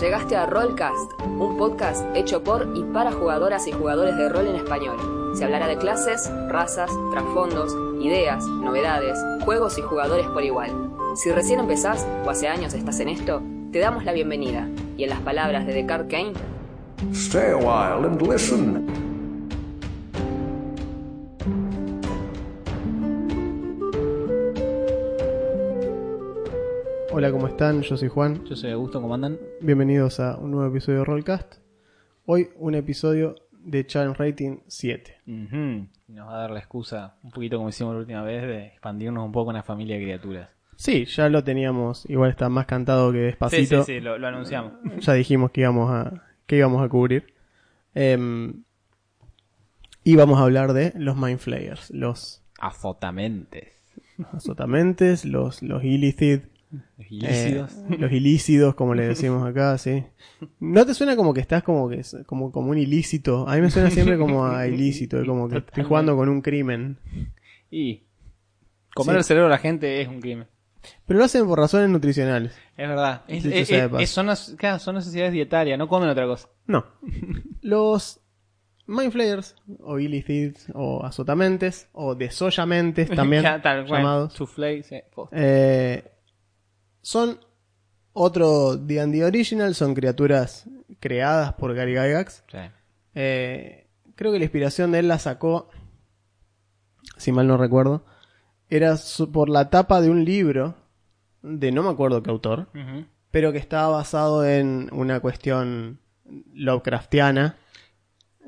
Llegaste a Rollcast, un podcast hecho por y para jugadoras y jugadores de rol en español. Se hablará de clases, razas, trasfondos, ideas, novedades, juegos y jugadores por igual. Si recién empezás o hace años estás en esto, te damos la bienvenida. Y en las palabras de Descartes Kane, Stay a while and listen. Hola, ¿cómo están? Yo soy Juan. Yo soy Augusto, ¿cómo andan? Bienvenidos a un nuevo episodio de Rollcast. Hoy un episodio de Challenge Rating 7. Ujú. Y Nos va a dar la excusa, un poquito como hicimos la última vez, de expandirnos un poco en la familia de criaturas. Sí, ya lo teníamos, igual está más cantado que Sí, despacito. sí, sí, lo, lo anunciamos. Ya dijimos que íbamos a, que íbamos a cubrir. Em, y vamos a hablar de los Mind Flayers, los Azotamentes. azotamentes, los, los illicid, Los ilícidos. Eh, los ilícidos, como le decimos acá, sí. ¿No te suena como que estás como que como, como un ilícito? A mí me suena siempre como a ilícito, como que estoy jugando con un crimen. Y comer Sí. el cerebro a la gente es un crimen. Pero lo hacen por razones nutricionales. Es verdad. Es- es- son, claro, son necesidades dietarias, no comen otra cosa. No. Los Mind Flayers, o Illicids, o Azotamentes, o Desollamentes también tal llamados, sí, eh, son otro D&D original, son criaturas creadas por Gary Gygax. Sí. Eh, creo que la inspiración de él la sacó, si mal no recuerdo, era por la tapa de un libro de no me acuerdo qué autor, pero que estaba basado en una cuestión Lovecraftiana,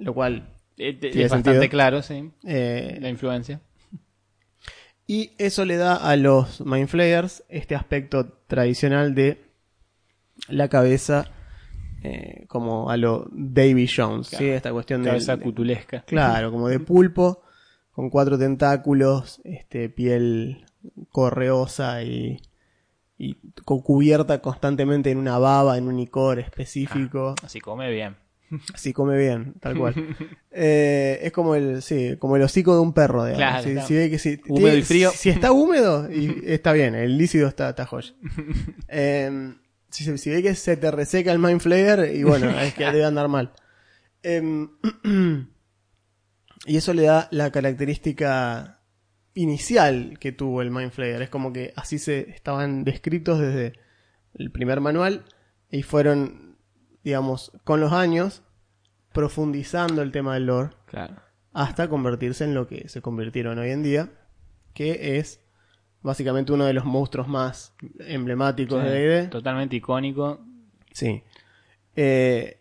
lo cual Eh, es bastante sentido. claro, sí, eh, la influencia. Y eso le da a los Mind Flayers este aspecto tradicional de la cabeza eh, como a lo Davy Jones, Claro. ¿sí? esta cuestión de, Cabeza cutulesca. Claro, como de pulpo, con cuatro tentáculos, este, piel correosa y, cubierta constantemente en una baba, en un icor específico. Así come bien. Así come bien, tal cual. Eh, es como el, sí, como el hocico de un perro, digamos. Claro, si, claro. si ve que si, Húmedo tiene- y frío. Si, está húmedo, y está bien, el lícido está, está joya. Eh, si, si ve que se te reseca el Mind Flayer, y bueno, es que debe andar mal. Em, y eso le da la característica inicial que tuvo el Mind Flayer. Es como que así se estaban descritos desde el primer manual y fueron, digamos, con los años profundizando el tema del lore Claro. hasta convertirse en lo que se convirtieron hoy en día, que es básicamente uno de los monstruos más emblemáticos de D&D. Totalmente icónico. Sí. Eh,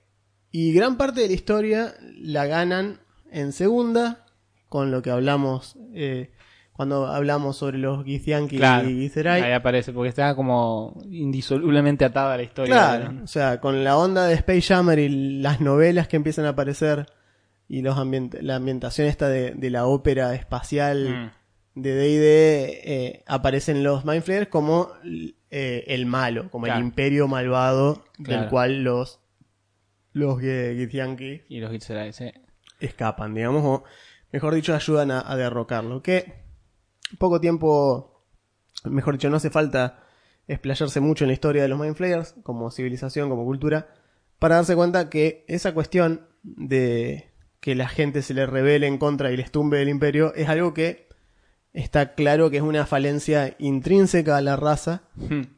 y gran parte de la historia la ganan en segunda, con lo que hablamos eh, cuando hablamos sobre los Githyanki Claro. y Githzerai. Ahí aparece, porque está como indisolublemente atada a la historia. Claro, ¿no? o sea, con la onda de Space Jammer y las novelas que empiezan a aparecer y los ambient- la ambientación esta de, de la ópera espacial Mm. de D&D eh, aparecen los Mind Flayers como eh, el malo, como Claro. el imperio malvado del cual los los Githyanki Y los sí. escapan, digamos, o mejor dicho, ayudan a, a derrocarlo. Que poco tiempo, mejor dicho, no hace falta explayarse mucho en la historia de los Mind Flayers, como civilización, como cultura, para darse cuenta que esa cuestión de que la gente se le revele en contra y les tumbe del imperio es algo que está claro que es una falencia intrínseca a la raza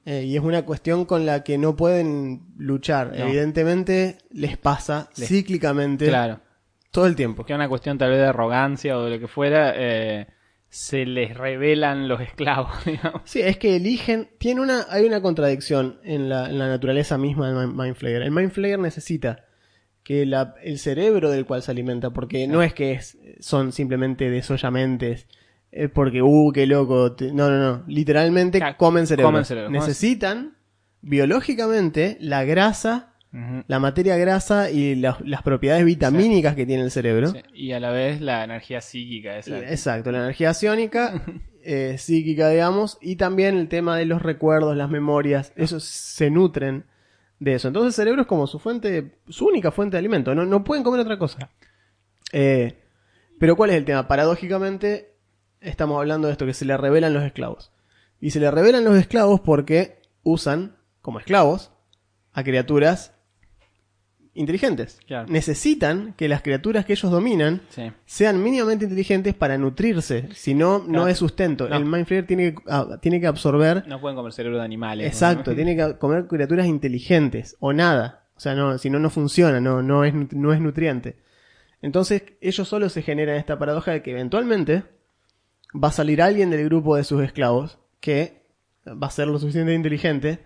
eh, y es una cuestión con la que no pueden luchar. No. Evidentemente les pasa Les- cíclicamente Claro. todo el tiempo. Porque es una cuestión tal vez de arrogancia o de lo que fuera, eh, se les revelan los esclavos, digamos. Sí, es que eligen. Tiene una, hay una contradicción en la, en la naturaleza misma del Mind- Mind Flayer. El Mind Flayer necesita que la- el cerebro del cual se alimenta, porque no es que es- son simplemente desollamentes, es porque, uh, qué loco. te- no, no, no. Literalmente Claro, comen cerebro. comen cerebro. Necesitan biológicamente la grasa, La materia grasa y las, las propiedades vitamínicas que tiene el cerebro. Y a la vez la energía psíquica esa. Exacto, la energía psiónica, eh, psíquica, digamos, y también el tema de los recuerdos, las memorias, esos se nutren de eso. Entonces el cerebro es como su fuente, su única fuente de alimento, no, no pueden comer otra cosa. Eh, pero ¿cuál es el tema? Paradójicamente, estamos hablando de esto, que se le revelan los esclavos. Y se le revelan los esclavos porque usan, como esclavos, a criaturas inteligentes. Claro. Necesitan que las criaturas que ellos dominan Sí. sean mínimamente inteligentes para nutrirse. Si no, no es sustento. No. El Mind Flayer tiene que, ah, tiene que absorber. No pueden comer cerebro de animales. ¿no? Exacto, tiene que comer criaturas inteligentes o nada. O sea, no, si no, no funciona, no, no, es, no es nutriente. Entonces, ellos solo se generan esta paradoja de que eventualmente va a salir alguien del grupo de sus esclavos que va a ser lo suficientemente inteligente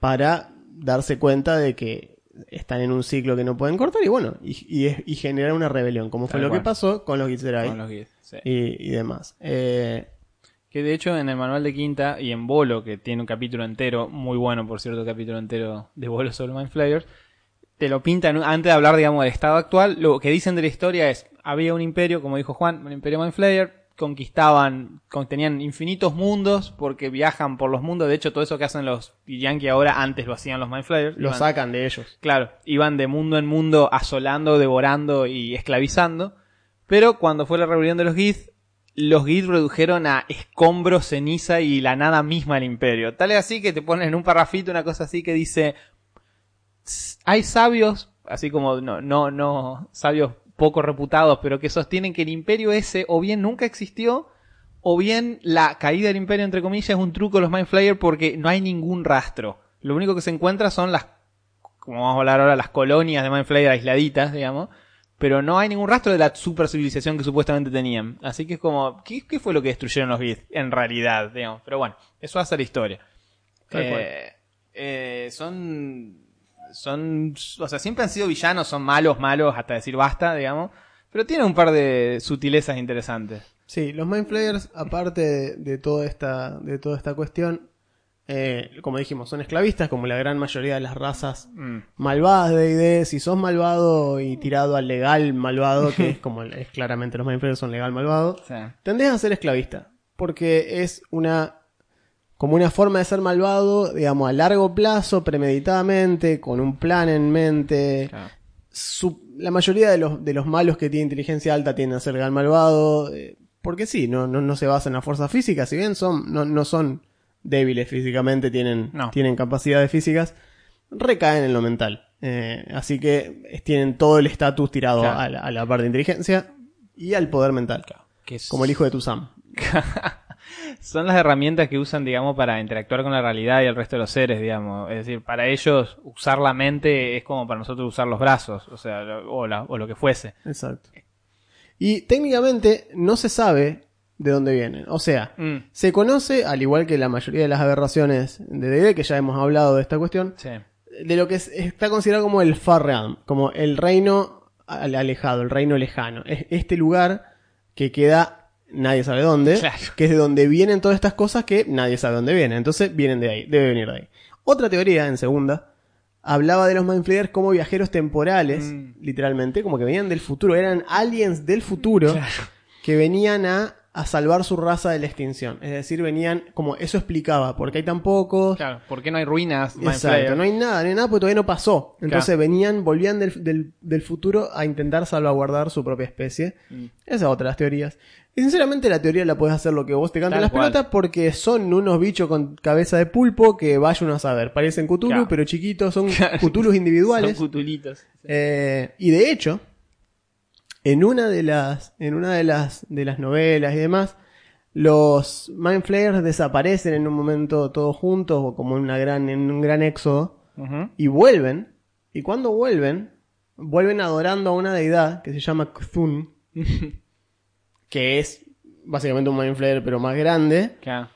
para darse cuenta de que están en un ciclo que no pueden cortar y bueno, y, y, es- y generar una rebelión, como fue Tal lo que pasó con los Gitzerai Con los sí. y, y demás. Eh, Que de hecho en el manual de Quinta y en Bolo, que tiene un capítulo entero, muy bueno por cierto, capítulo entero de Bolo sobre Mind Flayers, te lo pintan antes de hablar, digamos, del estado actual. Lo que dicen de la historia es, había un imperio, como dijo Juan, un imperio Mind Flayer, conquistaban, con- tenían infinitos mundos porque viajan por los mundos. De hecho, todo eso que hacen los Yankee ahora, antes lo hacían los Mind Flayers. lo Iban- sacan de ellos. Claro, iban de mundo en mundo asolando, devorando y esclavizando. Pero cuando fue la rebelión de los Gith, los Gith redujeron a escombros, ceniza y la nada misma del imperio. Tal es así que te ponen en un parrafito una cosa así que dice, "S- hay sabios, así como no, no, no, sabios poco reputados, pero que sostienen que el imperio ese o bien nunca existió, o bien la caída del imperio, entre comillas, es un truco de los Mind Flayer porque no hay ningún rastro. Lo único que se encuentra son las como vamos a hablar ahora, las colonias de Mind Flayer aisladitas, digamos, pero no hay ningún rastro de la super civilización que supuestamente tenían. Así que es como, ¿qué, qué fue lo que destruyeron los Gith? En realidad, digamos. Pero bueno, eso hace la historia. Eh, eh, son, son, o sea, siempre han sido villanos, son malos, malos, hasta decir basta, digamos, pero tienen un par de sutilezas interesantes. Sí, los Mind Flayers, aparte de, de toda esta, de toda esta cuestión, eh, como dijimos, son esclavistas, como la gran mayoría de las razas Mm. malvadas de D&D. Si sos malvado y tirado al legal malvado, que es como es claramente los Mind Flayers son legal malvado, Sí. tendés a ser esclavista, porque es una como una forma de ser malvado, digamos, a largo plazo, premeditadamente, con un plan en mente. Claro. Su- la mayoría de los, de los malos que tienen inteligencia alta tienden a ser legal malvado, eh, porque sí, no, no, no se basa en la fuerza física, si bien son, no, no son débiles físicamente, tienen, No. tienen capacidades físicas, recaen en lo mental. Eh, así que tienen todo el estatus tirado Claro. a, la, a la parte de inteligencia y al poder mental. Que es- Como el hijo de tu Sam. son las herramientas que usan, digamos, para interactuar con la realidad y el resto de los seres, digamos. Es decir, para ellos usar la mente es como para nosotros usar los brazos, o sea, lo- o, la- o lo que fuese. Exacto. Y técnicamente no se sabe de dónde vienen. O sea, Mm, se conoce, al igual que la mayoría de las aberraciones de D&D, que ya hemos hablado de esta cuestión, sí. de lo que es- está considerado como el Far Realm, como el reino al- alejado, el reino lejano. Es este lugar que queda, nadie sabe dónde, Claro. que es de donde vienen todas estas cosas que nadie sabe dónde vienen. Entonces vienen de ahí, debe venir de ahí. Otra teoría, en segunda, hablaba de los Mind Flayers como viajeros temporales, Mm. literalmente, como que venían del futuro, eran aliens del futuro que venían a, a salvar su raza de la extinción. Es decir, venían, como eso explicaba, porque hay tan pocos, Claro, ¿por qué no hay ruinas? Exacto, no hay nada, no hay nada porque todavía no pasó. Entonces Claro. venían, volvían del, del- del futuro a intentar salvaguardar su propia especie. Mm. Esa es otra de las teorías. Y sinceramente la teoría la puedes hacer lo que vos te canten Tal las cual. pelotas porque son unos bichos con cabeza de pulpo que vaya uno a saber. Parecen Cthulhu, Claro. pero chiquitos, son Cthulhus individuales. Son cutulitos. Eh, y de hecho, en una de las, en una de las, de las novelas y demás, los Mind Flayers desaparecen en un momento todos juntos o como en una gran, en un gran éxodo y vuelven. Y cuando vuelven, vuelven adorando a una deidad que se llama Cthulhu, que es básicamente un Mind Flayer pero más grande Claro.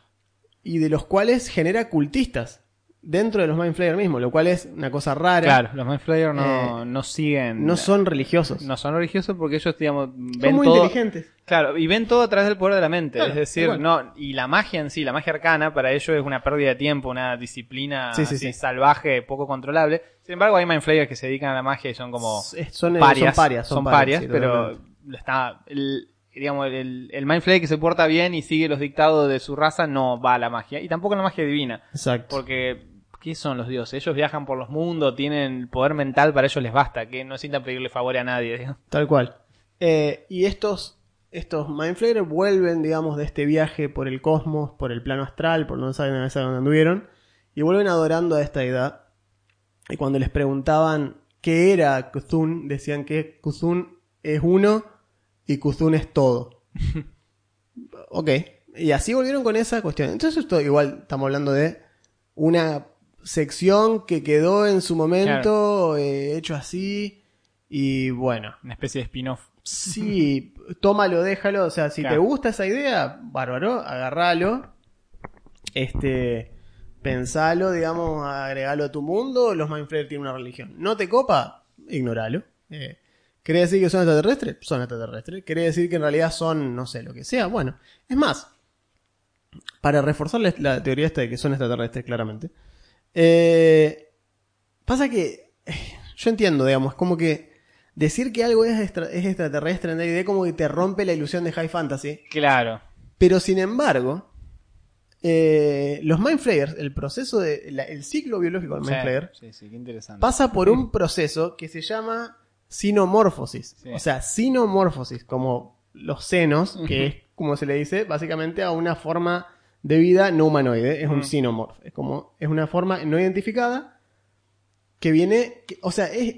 y de los cuales genera cultistas dentro de los Mind Flayer mismos, lo cual es una cosa rara. Claro, los Mind Flayer no, no siguen. Eh, No son religiosos. no son religiosos porque ellos, digamos, ven son muy todo. inteligentes. Claro, y ven todo a través del poder de la mente. Claro, es decir, igual. no, y la magia en sí, la magia arcana, para ellos es una pérdida de tiempo, una disciplina Sí, sí, así sí. salvaje, poco controlable. Sin embargo, hay Mind Flayers que se dedican a la magia y son como Es- son, eh, parias. son parias. son parias, pero está. El, digamos, el, el Mind Flayer que se porta bien y sigue los dictados de su raza no va a la magia. Y tampoco a la magia divina. Exacto. Porque, ¿qué son los dioses? Ellos viajan por los mundos, tienen poder mental, para ellos les basta, que no necesitan pedirle favor a nadie. digamos. Tal cual. Eh, y estos, estos Mind Flayers vuelven, digamos, de este viaje por el cosmos, por el plano astral, por no saben a dónde anduvieron, y vuelven adorando a esta edad. Y cuando les preguntaban qué era Kuzun, decían que Kuzun es uno y Kuzun es todo. ok, y así volvieron con esa cuestión. Entonces esto igual estamos hablando de una sección que quedó en su momento eh, hecho así y bueno. Una especie de spin-off. Sí, tómalo, déjalo. O sea, si Claro. te gusta esa idea, bárbaro, agarralo. Este, pensalo, digamos, agregalo a tu mundo. Los Mindflayer tienen una religión. ¿No te copa? Ignoralo. Eh, ¿Quiere decir que son extraterrestres? Son extraterrestres. ¿Quiere decir que en realidad son, no sé, lo que sea? Bueno, es más, para reforzar la, la teoría esta de que son extraterrestres, claramente. Eh, pasa que yo entiendo, digamos, como que decir que algo es, extra- es extraterrestre en D&D como que te rompe la ilusión de High Fantasy. Claro. Pero sin embargo, eh, los Mind Flayers, el proceso de, la- el ciclo biológico del Mind Sí, Flayer, sí, sí, qué interesante. pasa por un proceso que se llama sinomorfosis. O sea, sinomorfosis, como los senos, que es como se le dice, básicamente a una forma de vida no humanoide. Es un Ujú. sinomorfo. Es como, es una forma no identificada que viene, que- o sea, es,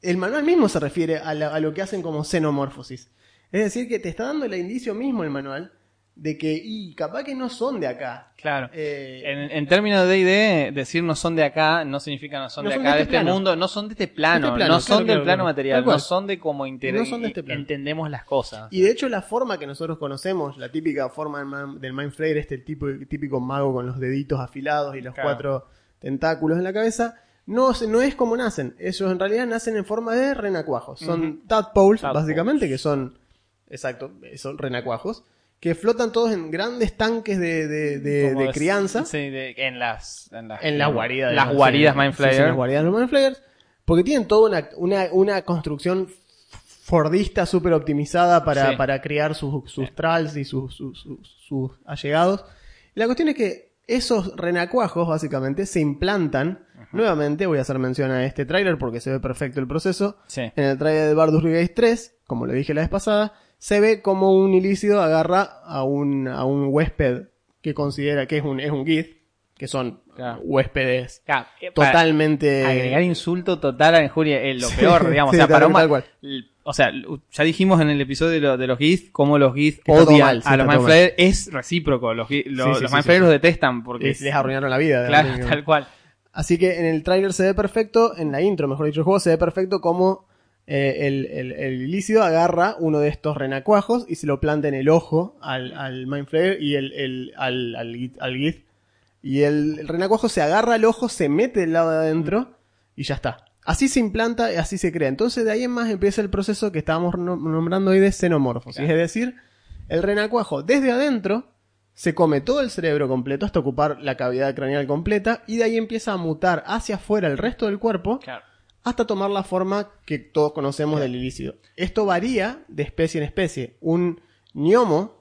el manual mismo se refiere a, la- a lo que hacen como xenomorfosis. Es decir, que te está dando el indicio mismo el manual de que, y capaz que no son de acá. Claro. Eh, En, en términos de D&D, decir no son de acá no significa no son No de son acá, de de este este mundo, no son de este plano, este plano, no son claro, del plano claro. material, no son de cómo No son de este plano. entendemos las cosas. Y de hecho la forma que nosotros conocemos, la típica forma del, man- del Mind Flayer, este tipo, típico mago con los deditos afilados y los cuatro tentáculos en la cabeza, no, no es como nacen. Ellos en realidad nacen en forma de renacuajos. Son Tadpoles. básicamente, que son, exacto, son renacuajos, que flotan todos en grandes tanques de, de- de- Como de es- crianza. Sí, de- en las en las, En las guaridas. Las guaridas sí, Mind sí, sí, Flayer. las guaridas de los. Porque tienen toda una, una, una construcción fordista súper optimizada para, Sí. para criar sus, sus trals y sus, sus, sus- sus allegados. Y la cuestión es que esos renacuajos, básicamente, se implantan. Nuevamente, voy a hacer mención a este tráiler porque se ve perfecto el proceso. Sí. En el tráiler de Bardus Gate 3, como le dije la vez pasada, se ve como un ilícido agarra a un, a un huésped que considera que es un, es un Gith, que son Claro. huéspedes Claro, eh, para totalmente... Agregar insulto total a la injuria es lo peor, digamos. sí, o sea, para tal cual. O sea, ya dijimos en el episodio de, lo- de los Gith cómo los Gith odian a los todo Mind mal. Flayer. Es recíproco. Los, Gith- lo- Sí, sí, los sí, Mind sí, Flayer sí. los detestan porque les, les arruinaron la vida. Claro, tal cual. Así que en el tráiler se ve perfecto, en la intro, mejor dicho, el juego se ve perfecto como eh, el, el, el ilícido agarra uno de estos renacuajos y se lo planta en el ojo al, al Mind Flayer y el, el- al, al, al Gith. Y el, el renacuajo se agarra al ojo, se mete del lado de adentro y ya está. Así se implanta y así se crea. Entonces de ahí en más empieza el proceso que estábamos no- nombrando hoy de xenomorfosis. Claro. Es decir, el renacuajo desde adentro se come todo el cerebro completo hasta ocupar la cavidad craneal completa y de ahí empieza a mutar hacia afuera el resto del cuerpo Claro. Hasta tomar la forma que todos conocemos del ilícido. Esto varía de especie en especie. Un gnomo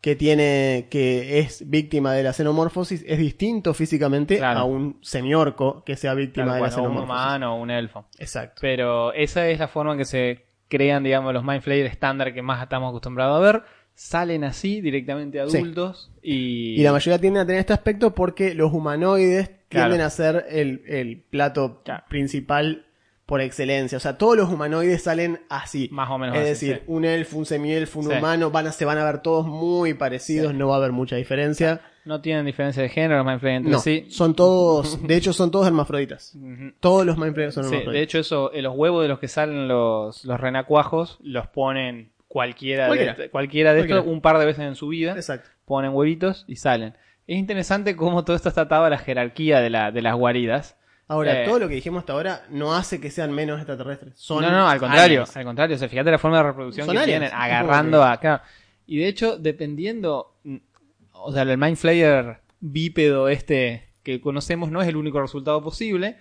que tiene que es víctima de la xenomorfosis es distinto físicamente Claro. a un semiorco que sea víctima de la o un xenomorfosis. humano o un elfo. Exacto. Pero esa es la forma en que se crean, digamos, los Mind Flayer estándar que más estamos acostumbrados a ver. Salen así, directamente Sí. adultos. Y, Y la mayoría tienden a tener este aspecto porque los humanoides Claro. tienden a ser el, el plato principal por excelencia. O sea, todos los humanoides salen así. Más o menos Es así, decir, sí. un elfo, un semielfo, un Sí. humano, van a, se van a ver todos muy parecidos, no va a haber mucha diferencia. No tienen diferencia de género los Mind Flayer entre No, sí. son todos, de hecho son todos hermafroditas. Todos los Mindflayers son hermafroditas. de hecho, eso, eh, los huevos de los que salen los, los renacuajos los ponen cualquiera, Cualquiera. de, cualquiera de estos un par de veces en su vida. Exacto. Ponen huevitos y salen. Es interesante cómo todo esto está atado a la jerarquía de, la, de las guaridas. Ahora, Eh. todo lo que dijimos hasta ahora no hace que sean menos extraterrestres. Son no, no, al contrario, aliens. al contrario. O sea, fíjate la forma de reproducción Son que aliens. tienen, agarrando a claro. Y de hecho, dependiendo, o sea, el Mind Flayer bípedo este que conocemos no es el único resultado posible.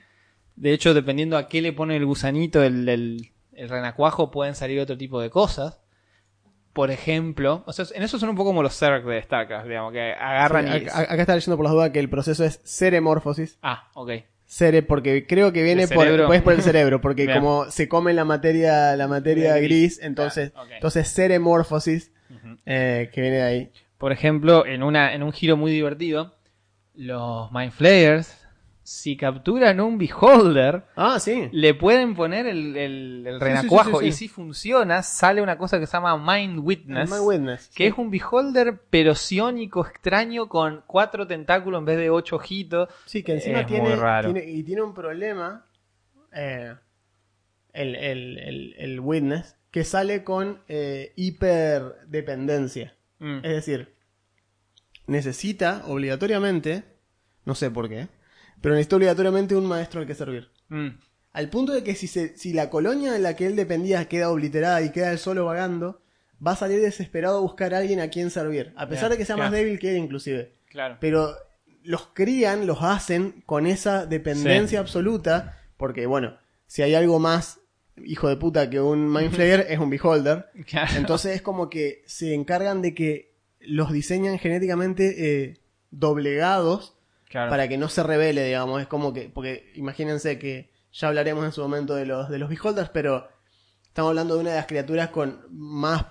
De hecho, dependiendo a qué le pone el gusanito, el, el, el renacuajo, pueden salir otro tipo de cosas. Por ejemplo, o sea, en eso son un poco como los Zerg de StarCraft, digamos, que agarran Sí, y... acá, acá está leyendo por las dudas que el proceso es seremorfosis. Ah, ok. Cere, porque creo que viene ¿El por, pues por el cerebro, porque Bien. como se come la materia, la materia Gris. entonces, Claro, ok. entonces seremorfosis, Ujú. eh, que viene de ahí. Por ejemplo, en, una, en un giro muy divertido, los Mind Flayers si capturan un beholder, Ah, sí. le pueden poner el, el, el sí, renacuajo. sí, sí, Y si funciona, sale una cosa que se llama Mind Witness. My Witness. Que es un beholder, pero ciónico extraño con cuatro tentáculos en vez de ocho ojitos. Sí, que encima Es tiene, muy raro. tiene- Y tiene un problema. eh, el, el, el, el Witness. Que sale con eh, hiperdependencia. Mm. Es decir, necesita obligatoriamente. No sé por qué. Pero necesita obligatoriamente un maestro al que servir. Mm. Al punto de que si, se, si la colonia de la que él dependía queda obliterada y queda él solo vagando, va a salir desesperado a buscar a alguien a quien servir. A pesar de que sea más débil que él inclusive. Claro. Pero los crían, los hacen con esa dependencia absoluta. Porque bueno, si hay algo más hijo de puta que un Mind Flayer es un Beholder. Claro. Entonces es como que se encargan de que los diseñan genéticamente eh, doblegados Claro. para que no se revele, digamos. Es como que, porque imagínense que ya hablaremos en su momento de los, de los Beholders, pero estamos hablando de una de las criaturas con más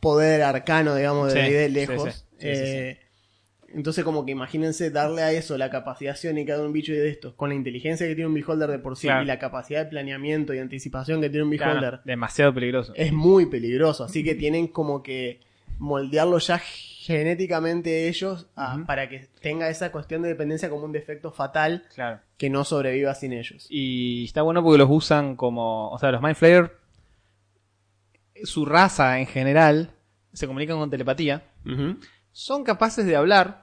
poder arcano, digamos, de Sí, de sí, lejos. sí. Sí, sí, Eh, Entonces, como que imagínense darle a eso la capacidad ciónica de un bicho de estos, con la inteligencia que tiene un Beholder de por sí Claro. y la capacidad de planeamiento y anticipación que tiene un Claro, Beholder, demasiado peligroso. es muy peligroso. Así que tienen como que moldearlo ya genéticamente ellos a- Ujú. para que tenga esa cuestión de dependencia como un defecto fatal Claro. que no sobreviva sin ellos. Y está bueno porque los usan como. O sea, los Mind Flayer. Su raza en general. Se comunican con telepatía. Son capaces de hablar.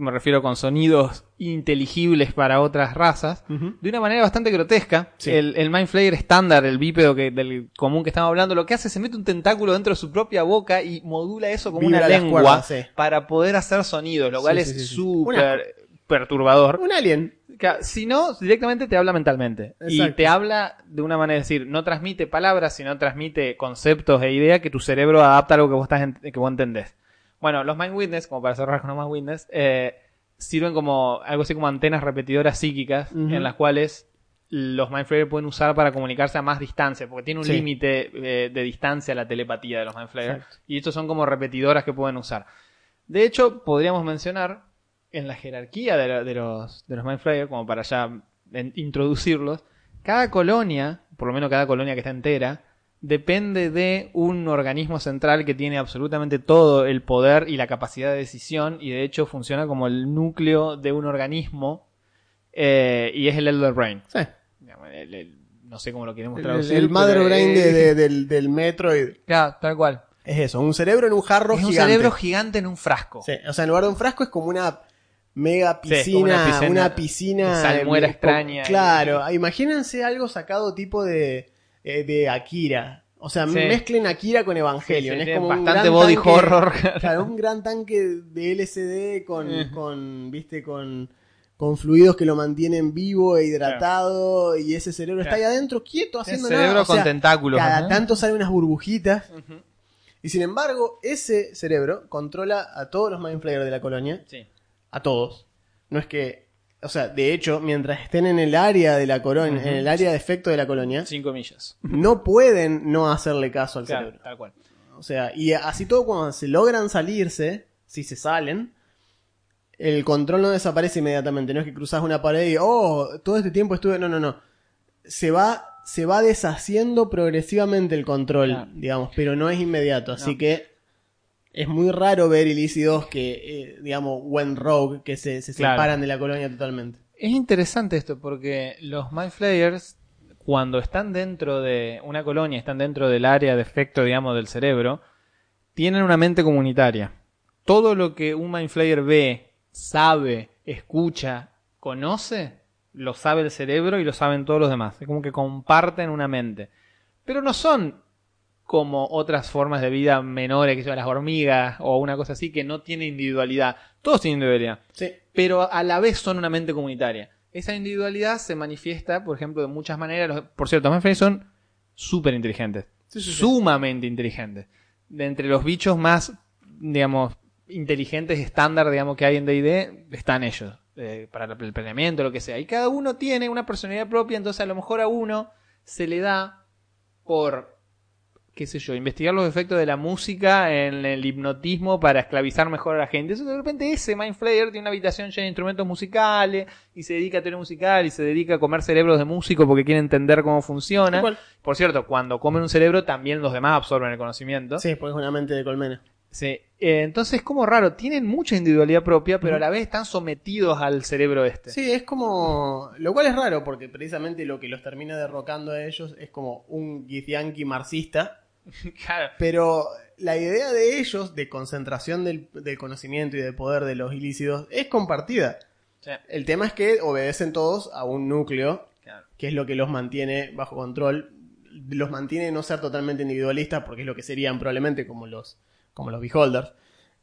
Me refiero con sonidos inteligibles para otras razas. De una manera bastante grotesca. Sí. El, el Mind Flayer estándar, el bípedo que, del común que estamos hablando, lo que hace es se mete un tentáculo dentro de su propia boca y modula eso como Vibra una lengua cuerdas, sí. para poder hacer sonidos, lo cual sí, es súper perturbador. Un alien. Si no, directamente te habla mentalmente. Y te habla de una manera, es decir, no transmite palabras, sino transmite conceptos e ideas que tu cerebro adapta a algo que vos, estás que vos entendés. Bueno, los Mind Witness, como para cerrar con los Mind Witness, eh, sirven como algo así como antenas repetidoras psíquicas en las cuales los Mind Flayer pueden usar para comunicarse a más distancia, porque tiene un Sí. límite eh, de distancia la telepatía de los Mind Flayer. Exacto. Y estos son como repetidoras que pueden usar. De hecho, podríamos mencionar en la jerarquía de, la- de los, de los Mind Flayer, como para ya en- introducirlos, cada colonia, por lo menos cada colonia que está entera, depende de un organismo central que tiene absolutamente todo el poder y la capacidad de decisión, y de hecho funciona como el núcleo de un organismo, eh, y es el Elder Brain. Sí. El- el- no sé cómo lo queremos El, traducir. el Mother pero, Brain de- de- del, del Metroid. Claro, tal cual. Es eso, un cerebro en un jarro Es un gigante. cerebro gigante en un frasco. Sí, o sea, en lugar de un frasco es como una mega piscina, una piscina una piscina, de salmuera extraña. Claro, imagínense algo sacado tipo de, eh, de Akira. O sea, Sí. mezclen Akira con Evangelion. Sí, sí, es como un bastante gran body tanque- horror. Claro, un gran tanque de LSD con, Eh. con viste, con, con fluidos que lo mantienen vivo e hidratado y ese cerebro está ahí adentro quieto haciendo cerebro nada. O con sea, tentáculos. cada ¿no? tanto salen unas burbujitas y sin embargo ese cerebro controla a todos los Mind Flayer de la colonia Sí. a todos. No es que, o sea, de hecho, mientras estén en el área de la colonia, en el área de efecto de la colonia, Cinco millas. no pueden no hacerle caso al Claro, cerebro. tal cual. O sea, y así todo cuando se logran salirse, si se salen, el control no desaparece inmediatamente. No es que cruzas una pared y, oh, todo este tiempo estuve. No, no, no. Se va, se va deshaciendo progresivamente el control, Claro. digamos, pero no es inmediato. Así No. que es muy raro ver ilícidos que, eh, digamos, went rogue, que se, se Claro. separan de la colonia totalmente. Es interesante esto porque los Mind Flayers, cuando están dentro de una colonia, están dentro del área de efecto, digamos, del cerebro, tienen una mente comunitaria. Todo lo que un Mind Flayer ve, sabe, escucha, conoce, lo sabe el cerebro y lo saben todos los demás. Es como que comparten una mente. Pero no son como otras formas de vida menores, que son las hormigas o una cosa así, que no tienen individualidad. Todos tienen individualidad Sí. pero a la vez son una mente comunitaria. Esa individualidad se manifiesta, por ejemplo, de muchas maneras. Por cierto, los Mindflayers son súper inteligentes. Sí, sí, sí. Sumamente inteligentes. De entre los bichos más, digamos, inteligentes estándar, digamos, que hay en D&D, están ellos. eh, para el planeamiento, lo que sea. Y cada uno tiene una personalidad propia, entonces a lo mejor a uno se le da por qué sé yo, investigar los efectos de la música en el hipnotismo para esclavizar mejor a la gente. Eso de repente ese Mind Flayer tiene una habitación llena de instrumentos musicales y se dedica a tener musical y se dedica a comer cerebros de músicos porque quiere entender cómo funciona. Igual. Por cierto, cuando comen un cerebro también los demás absorben el conocimiento. Sí, porque es una mente de colmena. Sí. Eh, entonces es como raro, tienen mucha individualidad propia, pero a la vez están sometidos al cerebro este. Sí, es como. Lo cual es raro, porque precisamente lo que los termina derrocando a ellos es como un Githyanki marxista. Claro. Pero la idea de ellos, de concentración del, del conocimiento y de poder de los ilícitos, es compartida. Sí, El tema es que obedecen todos a un núcleo, claro. que es lo que los mantiene bajo control. Los mantiene no ser totalmente individualistas, porque es lo que serían probablemente como los, como los Beholders.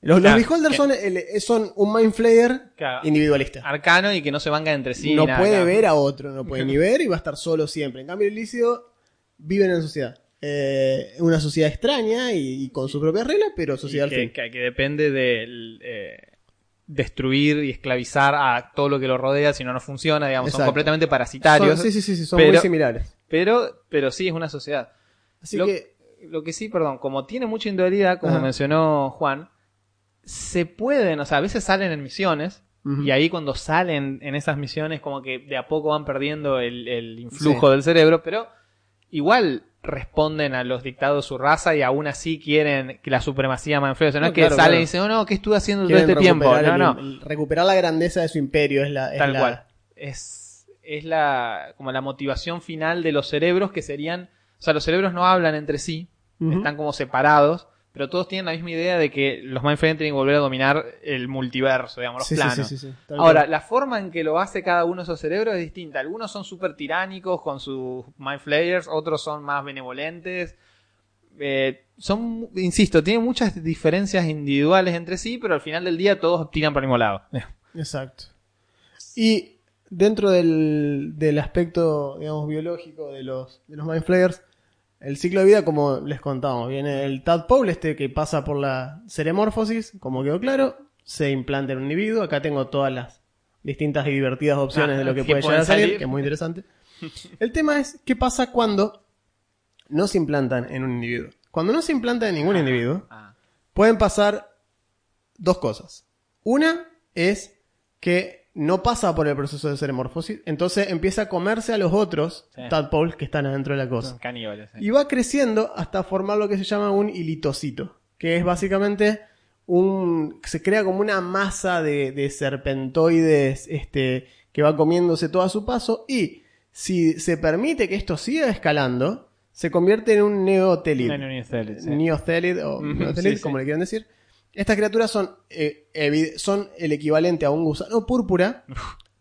Los, Claro, los Beholders que- son, el- son un Mind Flayer Claro. individualista. Arcano y que no se vangan entre sí. no nada, puede claro. ver a otro, no puede ni ver y va a estar solo siempre. En cambio, el ilícito viven en sociedad. Eh, una sociedad extraña y, y con sus propias reglas, pero sociedad Y al que, fin. que- que depende de destruir y esclavizar a todo lo que lo rodea, si no, no funciona, digamos, son completamente parasitarios. Son- sí, sí, sí, sí, son pero- muy similares. Pero, pero sí es una sociedad. Así lo- que, Lo que sí, perdón, como tiene mucha individualidad, como Ajá. mencionó Juan, se pueden, o sea, a veces salen en misiones, y ahí cuando salen en esas misiones, como que de a poco van perdiendo el, el influjo Sí. del cerebro, pero igual responden a los dictados de su raza y aún así quieren que la supremacía Manfredo. O sea, no No, es que claro, salen claro. y dicen, oh no, ¿qué estuve haciendo todo quieren este tiempo? recuperar No, el- no. el- recuperar la grandeza de su imperio es la. es Tal la- cual. Es, es la, como la motivación final de los cerebros que serían, o sea, los cerebros no hablan entre sí, Están como separados, pero todos tienen la misma idea de que los Mindflayers tienen que volver a dominar el multiverso, digamos, los Sí, planos. sí, sí, Ahora, la forma en que lo hace cada uno de esos cerebros es distinta. Algunos son súper tiránicos con sus Mind Flayers, otros son más benevolentes. Eh, son, insisto, tienen muchas diferencias individuales entre sí, pero al final del día todos tiran por el mismo lado. Exacto. Y dentro del, del aspecto, digamos, biológico de los, de los Mind Flayers, el ciclo de vida, como les contábamos, viene el tadpole, este que pasa por la ceremorfosis, como quedó claro, se implanta en un individuo. Acá tengo todas las distintas y divertidas opciones Ah, de lo que que puede llegar a salir, salir. que es muy interesante. El tema es, ¿qué pasa cuando no se implantan en un individuo? Cuando no se implantan en ningún individuo, Ah, pueden pasar dos cosas. Una es que no pasa por el proceso de ceremorfosis, entonces empieza a comerse a los otros Sí. tadpoles que están adentro de la cosa. caníbales. Y va creciendo hasta formar lo que se llama un hilitocito, que es básicamente un... se crea como una masa de, de serpentoides este, que va comiéndose todo a su paso y si se permite que esto siga escalando, se convierte en un neotelid. Ustedes, sí. O sí. como le quieran decir. Estas criaturas son, eh, son el equivalente a un gusano púrpura,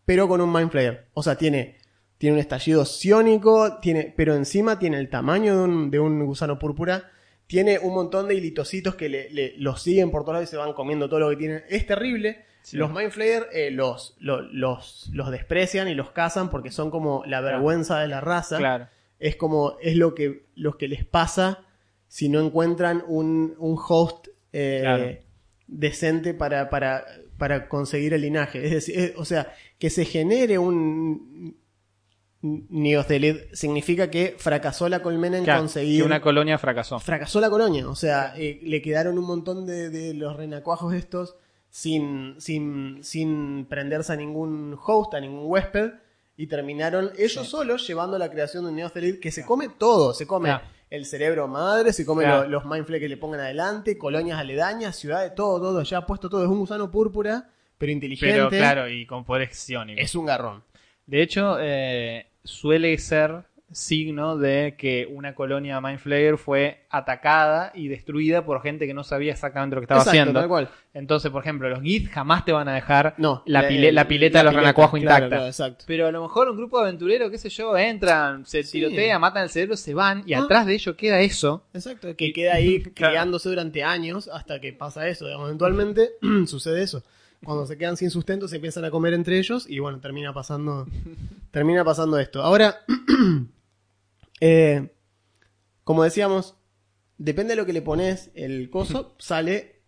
pero con un Mind Flayer. O sea, tiene, tiene un estallido psiónico, tiene, pero encima tiene el tamaño de un, de un gusano púrpura. Tiene un montón de hilitocitos que le, le- los siguen por todos lados y se van comiendo todo lo que tienen. Es terrible. Sí. Los Mind Flayer eh, los, lo- los, los desprecian y los cazan porque son como la vergüenza de la raza Claro. es como es lo que lo que les pasa si no encuentran un, un host eh, Claro. Decente para, para, para conseguir el linaje. Es decir, es- o sea, que se genere un Neothelid significa que fracasó la colmena en Claro, conseguir que una colonia fracasó. fracasó la colonia. O sea, eh, le quedaron un montón de, de los renacuajos estos sin, sin, sin prenderse a ningún host, a ningún huésped. Y terminaron ellos solos llevando la creación de un Neothelid que se come todo. Se come Claro. El cerebro madre, se come Claro. lo- los mindflakes que le pongan adelante, colonias aledañas, ciudades, todo, todo. Ya ha puesto todo. Es un gusano púrpura, pero inteligente. Pero claro, y con poderes psiónicos. Es un garrón. De hecho, eh, suele ser signo de que una colonia Mind Flayer fue atacada y destruida por gente que no sabía exactamente lo que estaba Exacto, haciendo. tal cual. Entonces, por ejemplo, los Gith jamás te van a dejar No, la, la- pile- la pileta la de los pileta, renacuajos claro, intacta. claro. Pero a lo mejor un grupo de aventureros, qué sé yo, entran, se Sí. tirotean, matan el cerebro, se van y Ah. atrás de ello queda eso. Exacto, que queda ahí Claro. criándose durante años hasta que pasa eso. Digamos, eventualmente sucede eso. Cuando se quedan sin sustento se empiezan a comer entre ellos y bueno, termina pasando, termina pasando esto. Ahora, eh, como decíamos, depende de lo que le pones el coso, sale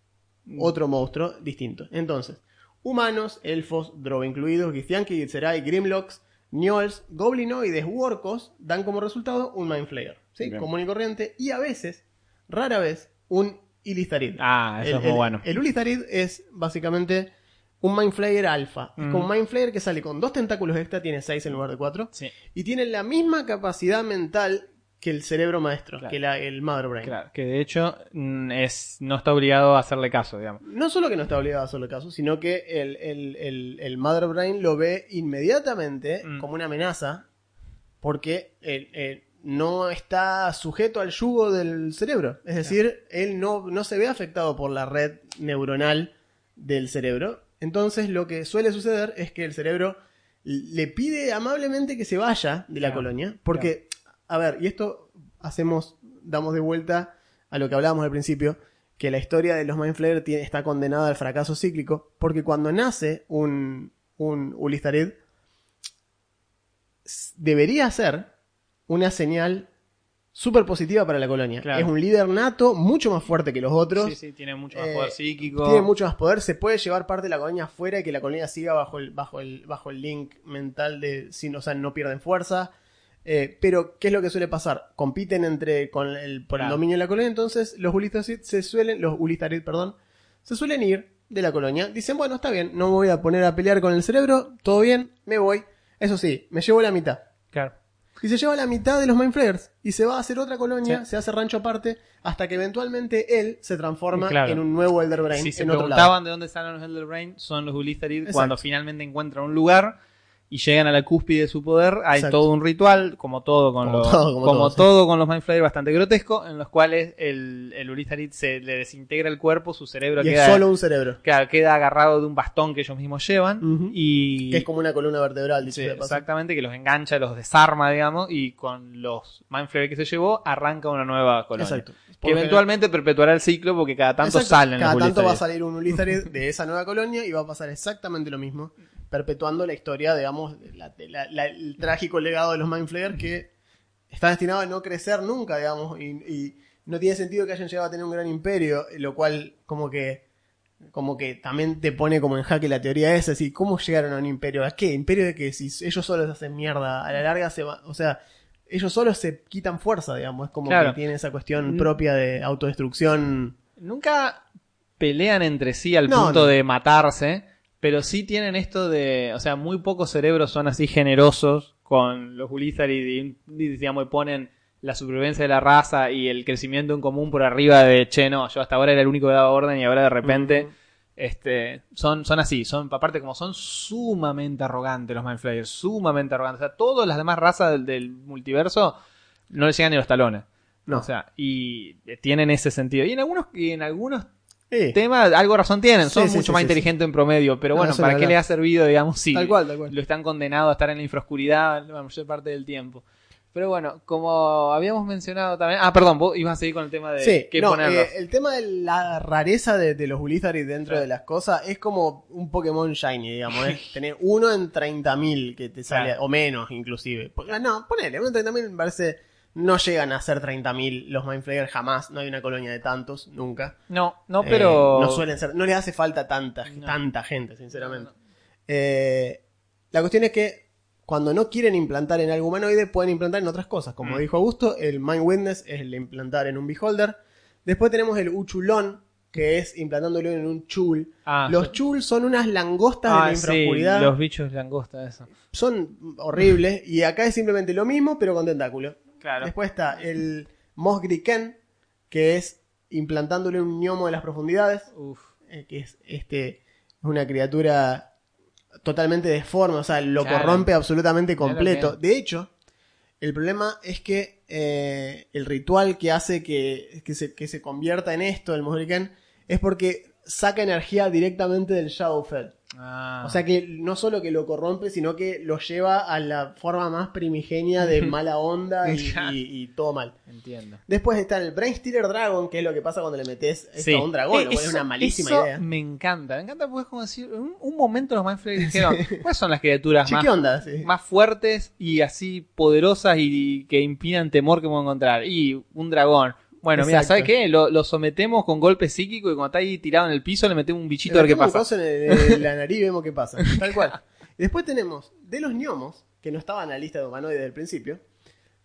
otro monstruo distinto. Entonces, humanos, elfos, drow incluidos, Githyanki, Githzerai, Grimlocks, Gnolls, Goblinoides, u Orcos dan como resultado un Mind Flayer. ¿sí? Bien. Común y corriente. Y a veces, rara vez un Ilithrid. Ah, eso el, es muy el- bueno. El Ulitharid es básicamente un Mind Flayer alfa. Es como un Mind Flayer que sale con dos tentáculos extra, tiene seis en lugar de cuatro. Sí, Y tiene la misma capacidad mental que el cerebro maestro, Claro. que la- el Mother Brain. claro. Que de hecho mm, es, no está obligado a hacerle caso, digamos. No solo que no está obligado a hacerle caso, sino que el, el- el- el Mother Brain lo ve inmediatamente Mm. como una amenaza porque eh, eh, no está sujeto al yugo del cerebro. Es decir, él no, no se ve afectado por la red neuronal del cerebro. Entonces lo que suele suceder es que el cerebro le pide amablemente que se vaya de la Claro, colonia. Porque, a ver, y esto hacemos, damos de vuelta a lo que hablábamos al principio, que la historia de los Mind Flayer tiene- está condenada al fracaso cíclico, porque cuando nace un, un Ulistarid, debería ser una señal súper positiva para la colonia. Claro. Es un líder nato, mucho más fuerte que los otros. Sí, sí, tiene mucho más Eh, poder psíquico. Tiene mucho más poder, se puede llevar parte de la colonia afuera y que la colonia siga bajo el, bajo el, bajo el link mental de sin, o sea, no pierden fuerza. Eh, pero, ¿qué es lo que suele pasar? Compiten entre con el, por el dominio de la colonia, entonces los Ulistarid se suelen, los Ulistarid, perdón, se suelen ir de la colonia. Dicen, bueno, está bien, no me voy a poner a pelear con el cerebro, todo bien, me voy. Eso sí, me llevo la mitad. Claro. Y se lleva la mitad de los Mind Flayers. Y se va a hacer otra colonia, Sí. se hace rancho aparte, hasta que eventualmente él se transforma Claro. en un nuevo Elder Brain Si se en otro lado. preguntaban de dónde salen los Elder Brain, son los Ulitharid cuando finalmente encuentran un lugar y llegan a la cúspide de su poder. Hay Exacto. todo un ritual, como todo con Como los, todo, como como todo, sí. todo con los Mind Flayer bastante grotesco, en los cuales el, el Ulitharid se le desintegra el cuerpo, su cerebro Y queda, es solo un cerebro. queda, queda agarrado de un bastón que ellos mismos llevan y Que es como una columna vertebral, dicho Sí, exactamente, que los engancha, los desarma, digamos, y con los Mind Flayer que se llevó, arranca una nueva colonia. Exacto. Que eventualmente perpetuará el ciclo porque cada tanto Exacto. salen Cada los tanto va a salir un Ulizarid de esa nueva colonia y va a pasar exactamente lo mismo, perpetuando la historia, digamos, la- de la- la- el trágico legado de los Mind Flayer que está destinado a no crecer nunca, digamos, y, y no tiene sentido que hayan llegado a tener un gran imperio, lo cual como que como que también te pone como en jaque la teoría esa, así, ¿cómo llegaron a un imperio? ¿A qué? ¿Imperio de que si ellos solos hacen mierda? A la larga se va, o sea, ellos solos se quitan fuerza, digamos, es como Claro. que tiene esa cuestión propia de autodestrucción. Nunca pelean entre sí al No, punto no. de matarse, pero sí tienen esto de, o sea, muy pocos cerebros son así generosos con los Ulitharid y, digamos, y ponen la supervivencia de la raza y el crecimiento en común por arriba de, che, no, yo hasta ahora era el único que daba orden y ahora de repente, este, son, son así, son, aparte como son sumamente arrogantes los Mind Flayers, sumamente arrogantes, o sea, todas las demás razas del, del multiverso no les llegan ni los talones. No. O sea, y tienen ese sentido. Y en algunos, y en algunos Sí. temas, algo razón tienen, son sí, mucho más inteligentes en promedio, pero No, bueno, ¿para qué hablar. le ha servido, digamos, si Tal cual, tal cual. lo están condenados a estar en la infraoscuridad la mayor parte del tiempo? Pero bueno, como habíamos mencionado también... Ah, perdón, vos ibas a seguir con el tema de Sí, qué no, ponerlos. eh, el tema de la rareza de, de los Ulizarid dentro de las cosas es como un Pokémon Shiny, digamos. Es tener uno en 30.000 que te sale, Claro. o menos inclusive. No, ponele, uno en 30.000 me parece. No llegan a ser 30.000 los Mind Flayer jamás. No hay una colonia de tantos, nunca. No, no, Eh, pero... no suelen ser. No les hace falta tanta, No. tanta gente, sinceramente. No, no. Eh, la cuestión es que cuando no quieren implantar en algo humanoide, pueden implantar en otras cosas. Como Mm. dijo Augusto, el Mind Witness es el implantar en un Beholder. Después tenemos el Uchulón, que es implantándolo en un Chul. Ah, los sí. Chul son unas langostas de Ah, la sí, infraoscuridad. los bichos langosta, eso. Son horribles. y acá es simplemente lo mismo, pero con tentáculo. Claro. Después está el Mosgriken, que es implantándole un gnomo de las profundidades Uf. eh, que es este es una criatura totalmente deforme, o sea, lo Claro. corrompe absolutamente completo. De hecho, el problema es que eh, el ritual que hace que, que, se, que se convierta en esto, el Mohrican, es porque saca energía directamente del Shadowfell. Ah. O sea que no solo que lo corrompe, sino que lo lleva a la forma más primigenia de mala onda y, Claro. y- y todo mal. Entiendo. Después está el Brainstealer Dragon, que es lo que pasa cuando le metes esto Sí. a un dragón, Eh, lo cual es una malísima eso idea. Me encanta, me encanta porque es como decir, un, un momento los Mind Flayers dijeron, ¿cuáles son las criaturas más, ¿qué onda? Sí. más fuertes y así poderosas y que impidan temor que podemos encontrar? Y un dragón. Bueno, mira. ¿sabes qué? Lo, lo sometemos con golpe psíquico y cuando está ahí tirado en el piso le metemos un bichito a ver qué pasa. coso en, el- en la nariz y vemos qué pasa. Tal cual. Después tenemos de los gnomos, que no estaban en la lista de humanoides del principio,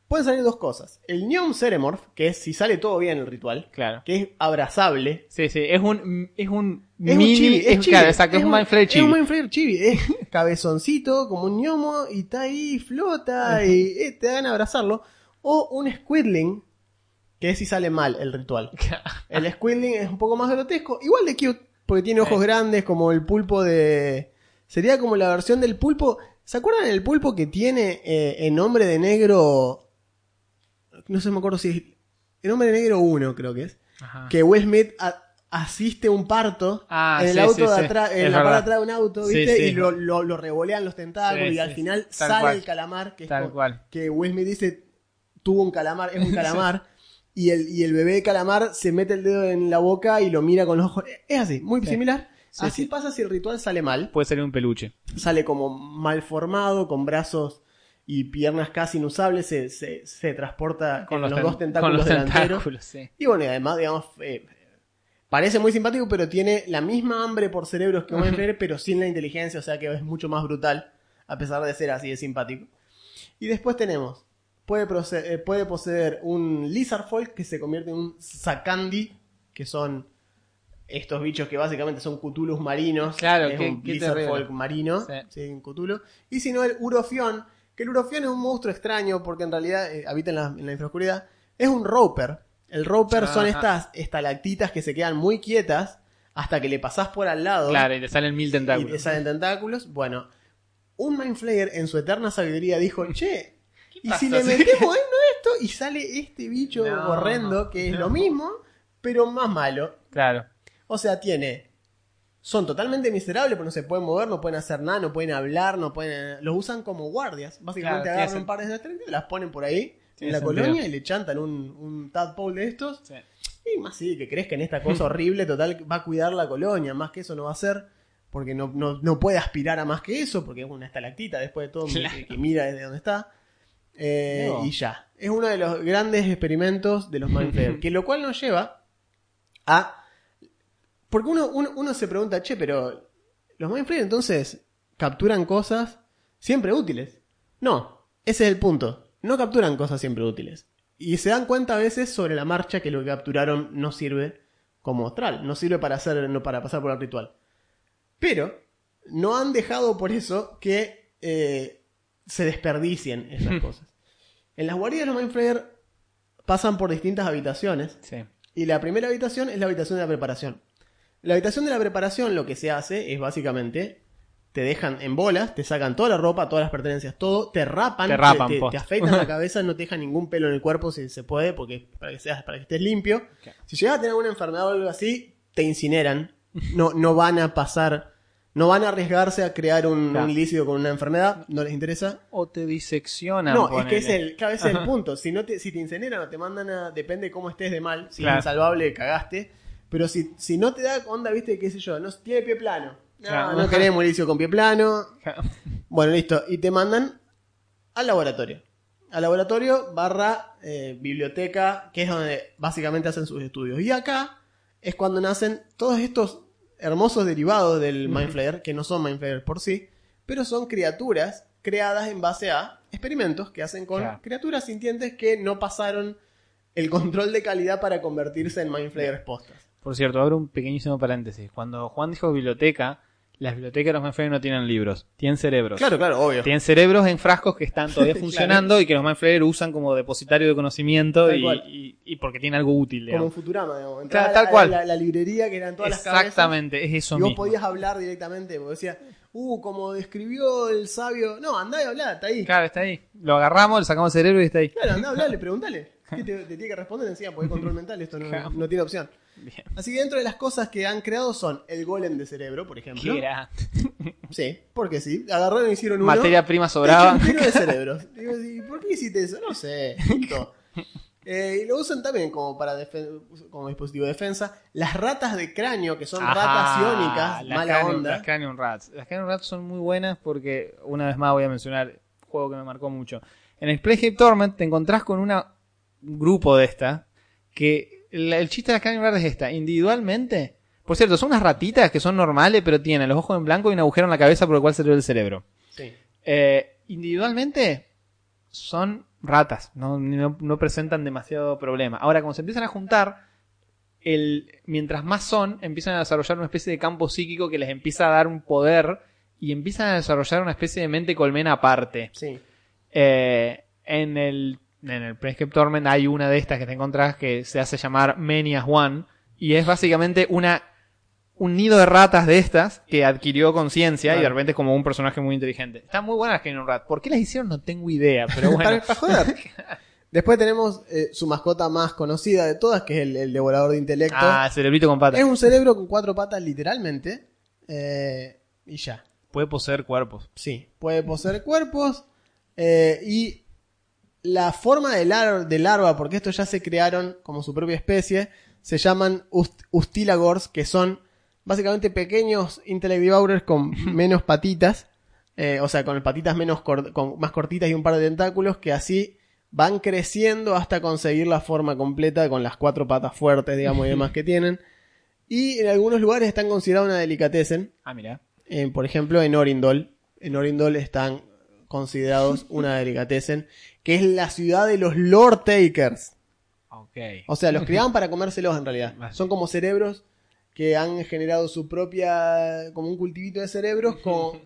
Pueden salir dos cosas. El Neon Ceremorph, que es si sale todo bien el ritual, Claro. que es abrazable. Sí, sí, es un, es un Es mini, un chibi, es, chibi. claro, exacto, es, un Mind Flayer Es un chibi. Mind Flayer chibi. Es cabezoncito, como un gnomo, y está ahí, flota, y eh, te dan a abrazarlo. O un Squidling, que es si sale mal el ritual. El Squidling es un poco más grotesco, igual de cute, porque tiene ojos grandes, como el pulpo de. Sería como la versión del pulpo. ¿Se acuerdan el pulpo que tiene eh, en Hombre de Negro? No sé, me acuerdo si es. En Hombre de Negro 1, creo que es. Ajá. Que Will Smith a- asiste un parto Ah, en el sí, auto sí, de sí. atrás, en la parte de atrás de un auto, ¿viste? sí. Y lo, lo, lo revolean los tentáculos Sí, y al sí, final tal sale cual. el calamar, que es Tal como- cual. que Will Smith dice tuvo un calamar, es un calamar. Y el, y el bebé calamar se mete el dedo en la boca y lo mira con los ojos. Es así, muy Sí. similar. Sí, así sí. pasa si el ritual sale mal. Puede salir un peluche. Sale como mal formado, con brazos y piernas casi inusables. Se, se, se transporta con los, ten- dos tentáculos con los delanteros. tentáculos, sí. Y bueno, y además, digamos, eh, parece muy simpático, pero tiene la misma hambre por cerebros que un Flayer, pero sin la inteligencia, o sea que es mucho más brutal, a pesar de ser así de simpático. Y después tenemos, puede, eh, puede poseer un Lizard Folk que se convierte en un Sakandi, que son estos bichos que básicamente son Cthulhus marinos. Claro, es qué- un qué Lizard terrible. Folk marino, Sí. sí, un Cthulhu. Y si no, el Urofion, que el Urofion es un monstruo extraño porque en realidad eh, habita en la, en la infraoscuridad. Es un Roper. El Roper son Ajá. estas estalactitas que se quedan muy quietas hasta que le pasás por al lado Claro, y te salen mil y te tentáculos. salen tentáculos. Bueno, un Mind Flayer en su eterna sabiduría dijo, che, y si le metemos esto, esto y sale este bicho No, horrendo que es no. lo mismo, pero más malo. Claro. O sea, tiene. Son totalmente miserables, pero no se pueden mover, no pueden hacer nada, no pueden hablar, no pueden. Los usan como guardias. Básicamente Claro, agarran un par de y las ponen por ahí en la sentido. colonia y le chantan un, un tadpole de estos. Sí. Y más sí, que crees que en esta cosa horrible, total, va a cuidar la colonia. Más que eso no va a hacer. Porque no, no, no puede aspirar a más que eso, porque es una estalactita después de todo Claro. que, que mira desde donde está. Eh, No. Y ya. Es uno de los grandes experimentos de los Mind Flayer, que lo cual nos lleva a. Porque uno, uno, uno se pregunta, che, pero los Mind Flayer entonces capturan cosas siempre útiles. No, ese es el punto. No capturan cosas siempre útiles. Y se dan cuenta a veces sobre la marcha que lo que capturaron no sirve como ostral, no sirve para hacer, no para pasar por el ritual. Pero no han dejado por eso que eh, se desperdicien esas cosas. En las guaridas de los Mind Flayer pasan por distintas habitaciones. Sí. Y la primera habitación es la habitación de la preparación. La habitación de la preparación lo que se hace es básicamente te dejan en bolas, te sacan toda la ropa, todas las pertenencias, todo, te rapan, Te rapan, te, afeitan la cabeza, no te dejan ningún pelo en el cuerpo si se puede, porque para que seas, para que estés limpio. Si llegas a tener alguna enfermedad o algo así, te incineran. No, no van a pasar, no van a arriesgarse a crear un, Claro. un con una enfermedad, no les interesa. O te diseccionan. No, es que es el, claro, ese es el punto. Si no te, si te incineran o te mandan a. Depende de cómo estés de mal. Si Claro. es insalvable, cagaste. Pero si, si no te da onda, viste, qué sé yo, no tiene pie plano. No, no queremos licio con pie plano. Bueno, listo. Y te mandan al laboratorio. Al laboratorio barra eh, biblioteca, que es donde básicamente hacen sus estudios. Y acá es cuando nacen todos estos hermosos derivados del Mind Flayer, que no son Mind Flayer por sí, pero son criaturas creadas en base a experimentos que hacen con Claro. criaturas sintientes que no pasaron el control de calidad para convertirse en Mind Flayers postas. Por cierto, abro un pequeñísimo paréntesis. Cuando Juan dijo biblioteca, las bibliotecas de los Flayer no tienen libros, tienen cerebros. Claro, claro, obvio. Tienen cerebros en frascos que están todavía Claro. funcionando y que los Flayer usan como depositario de conocimiento y, y- y porque tienen algo útil, Como digamos. Futurama, digamos. Claro, tal la- cual. La, la librería que eran todas las cabezas. Exactamente, es eso Y vos mismo. podías hablar directamente, porque decía, uh, como describió el sabio. No, andá y hablá, está ahí. Claro, está ahí. Lo agarramos, le sacamos el cerebro y está ahí. Claro, andá, hablale, preguntale. ¿Qué te, te tiene que responder encima? Porque es control mental, esto no tiene opción. Bien. Así que dentro de las cosas que han creado son el golem de cerebro, por ejemplo. ¿Qué era? Sí, porque sí. Agarraron y hicieron uno. Materia prima sobraba. De cerebros. Digo, ¿y ¿por qué hiciste eso? No sé. Eh, y lo usan también como para como dispositivo de defensa. Las ratas de cráneo, que son ratas iónicas, las mala onda. Las Cranium Rats. Las Cranium Rats son muy buenas porque, una vez más voy a mencionar un juego que me marcó mucho. En el Plague Torment te encontrás con una, un grupo de esta que el, el chiste de las Rats es esta. Individualmente, por cierto, son unas ratitas que son normales pero tienen los ojos en blanco y un agujero en la cabeza por el cual se le ve el cerebro. Sí. Eh, individualmente son ratas, no, no, no presentan demasiado problema. Ahora, como se empiezan a juntar, el, mientras más son, empiezan a desarrollar una especie de campo psíquico que les empieza a dar un poder y empiezan a desarrollar una especie de mente colmena aparte. Sí. Eh, en el en el Planescape Torment hay una de estas que te encontrás que se hace llamar Many as One y es básicamente una un nido de ratas de estas que adquirió conciencia y de repente es como un personaje muy inteligente. Están muy buenas Kingdom Rat. ¿Por qué las hicieron? No tengo idea, pero bueno. para, para joder. Después tenemos eh, su mascota más conocida de todas, que es el, el devorador de intelecto. ah, cerebrito con patas. es un cerebro con cuatro patas, literalmente. eh, y ya. Puede poseer cuerpos. Sí. Puede poseer cuerpos. eh, y la forma de, lar- de larva, porque estos ya se crearon como su propia especie, se llaman ust- Ustilagors, que son básicamente pequeños Intellect Devourers con menos patitas. eh, o sea, con patitas menos con más cortitas y un par de tentáculos, que así van creciendo hasta conseguir la forma completa con las cuatro patas fuertes, digamos, y demás que tienen. Y en algunos lugares están considerados una delicatessen. Ah, mira. Eh, por ejemplo, en Orindol. En Orindol están considerados una delicatessen, que es la ciudad de los Lord Takers. Ok. O sea, los criaban para comérselos en realidad. Son como cerebros que han generado su propia, como un cultivito de cerebros, con,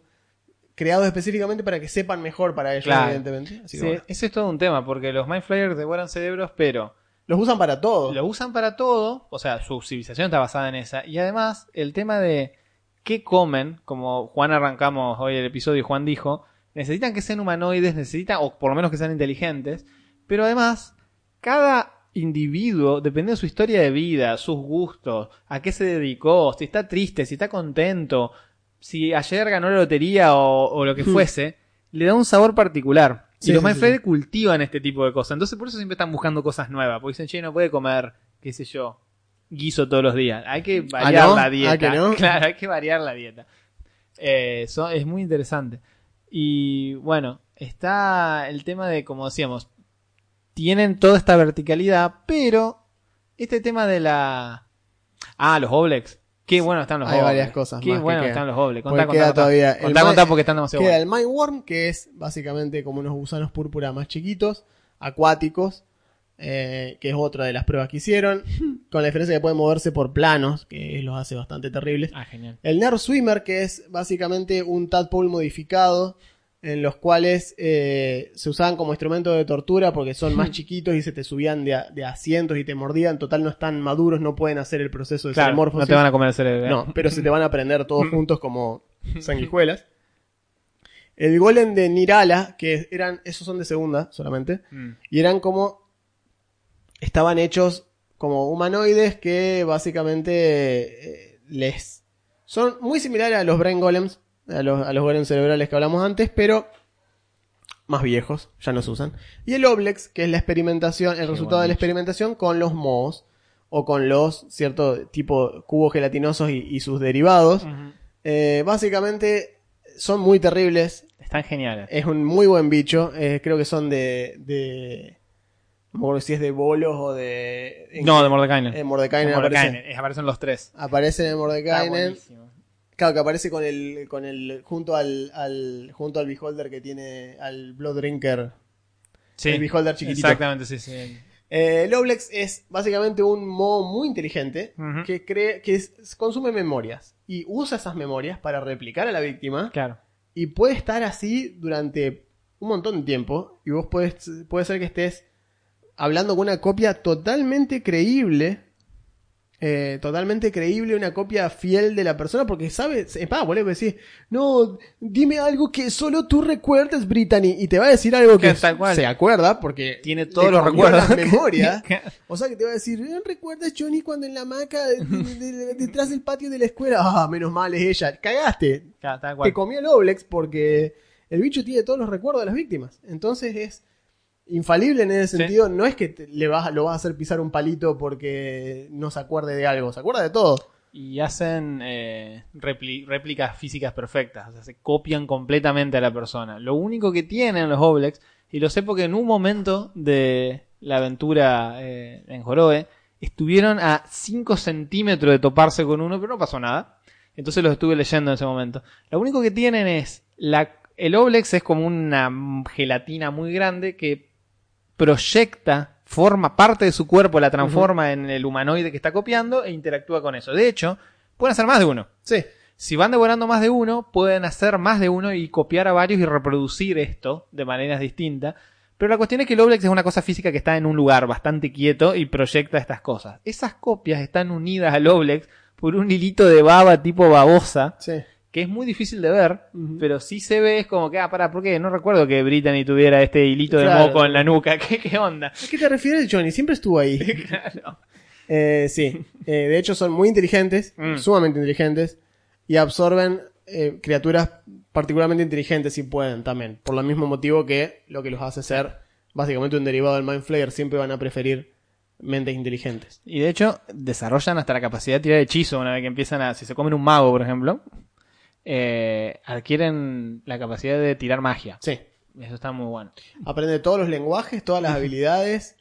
creados específicamente para que sepan mejor para ellos, Claro. evidentemente. Así Sí, bueno. ese es todo un tema, porque los Mind Flayers devoran cerebros, pero Los usan para todo. lo usan para todo, o sea, su civilización está basada en esa. Y además, el tema de qué comen, como Juan arrancamos hoy el episodio y Juan dijo, necesitan que sean humanoides, necesitan, o por lo menos que sean inteligentes, pero además, cada individuo, depende de su historia de vida, sus gustos, a qué se dedicó, si está triste, si está contento, si ayer ganó la lotería o, o lo que fuese, le da un sabor particular. Sí, y los sí, cultivan este tipo de cosas. Entonces por eso siempre están buscando cosas nuevas. Porque dicen, che, no puede comer, qué sé yo, guiso todos los días. Hay que variar ¿no? la dieta. ¿Ah, que no? Claro, hay que variar la dieta. Eh, so- es muy interesante. Y bueno, está el tema de, como decíamos, tienen toda esta verticalidad, pero este tema de la... Ah, los Oblex. Qué bueno están los Hay Oblex. varias cosas Qué más bueno están los Oblex. Contá, contá, contá. todavía Contá, ma- contá, porque están demasiado Queda buenos. el Mindworm, que es básicamente como unos gusanos púrpura más chiquitos, acuáticos, eh, que es otra de las pruebas que hicieron, con la diferencia que pueden moverse por planos, que los hace bastante terribles. Ah, genial. El Nerve Swimmer, que es básicamente un tadpole modificado, en los cuales eh, se usaban como instrumento de tortura porque son más chiquitos y se te subían de, a- de asientos y te mordían. Total, no están maduros, no pueden hacer el proceso de Claro, no te van a comer el cerebro. ¿eh? No, pero se te van a prender todos juntos como sanguijuelas. El golem de Nirala, que eran, esos son de segunda solamente, Mm. y eran como, estaban hechos como humanoides que básicamente eh, les, son muy similares a los brain golems, a los, a los golems cerebrales que hablamos antes, pero más viejos, ya no se usan. Y el Oblex, que es la experimentación, el Qué resultado de la experimentación con los mohos o con los cierto tipo cubos gelatinosos y, y sus derivados. Eh, básicamente son muy terribles. Están geniales. Es un muy buen bicho. eh, creo que son de, de. No me acuerdo si es de bolos o de. en- No, de Mordekainen. En Mordekainen aparece. Mordekainen, eh, Aparecen los tres. Aparece en Está Mordekainen. buenísimo. Claro, que aparece con el. con el. junto al. al junto al beholder que tiene. al Blood Drinker. Sí, El beholder chiquitito. Exactamente, sí, sí. Eh, el Oblex es básicamente un modo muy inteligente Ujú. que cree que es- consume memorias y usa esas memorias para replicar a la víctima Claro. y puede estar así durante un montón de tiempo y vos puedes puede ser que estés hablando con una copia totalmente creíble eh, totalmente creíble una copia fiel de la persona porque sabes es más, decís no dime algo que solo tú recuerdes Brittany y te va a decir algo que tal se acuerda porque Tiene todos los recuerdos. la memoria o sea que te va a decir, "Eh, ¿recuerdas Johnny cuando en la hamaca de- de- de- detrás del patio de la escuela? Ah, menos mal es ella. Cagaste. Tal cual. Te comió el Oblex porque el bicho tiene todos los recuerdos de las víctimas. Entonces es infalible en ese Sí. sentido. No es que te- le vas, lo vas a hacer pisar un palito porque no se acuerde de algo. Se acuerda de todo. Y hacen eh, repli- réplicas físicas perfectas. O sea, se copian completamente a la persona. Lo único que tienen los Oblex, y lo sé porque en un momento de la aventura eh, en Jorobe, estuvieron a 5 centímetros de toparse con uno, pero no pasó nada. Entonces los estuve leyendo en ese momento. Lo único que tienen es. La, el Oblex es como una gelatina muy grande que proyecta, forma parte de su cuerpo, la transforma en el humanoide que está copiando e interactúa con eso. De hecho, pueden hacer más de uno. Sí. Si van devorando más de uno, pueden hacer más de uno y copiar a varios y reproducir esto de maneras distintas. Pero la cuestión es que el Oblex es una cosa física que está en un lugar bastante quieto y proyecta estas cosas. Esas copias están unidas al Oblex por un hilito de baba tipo babosa, Sí. Que es muy difícil de ver, pero sí se ve, es como que, ah, pará, ¿por qué? No recuerdo que Brittany tuviera este hilito de moco en la nuca. ¿Qué, qué onda? ¿A qué te refieres, Johnny? Siempre estuvo ahí. Claro. Eh, sí. Eh, de hecho, son muy inteligentes, Mm. sumamente inteligentes, y absorben eh, criaturas particularmente inteligentes si pueden también. Por el mismo motivo que lo que los hace ser básicamente un derivado del Mind Flayer, siempre van a preferir mentes inteligentes. Y de hecho, desarrollan hasta la capacidad de tirar hechizo una vez que empiezan a. Si se comen un mago, por ejemplo, eh, adquieren la capacidad de tirar magia. Sí. Eso está muy bueno. Aprende todos los lenguajes, todas las habilidades,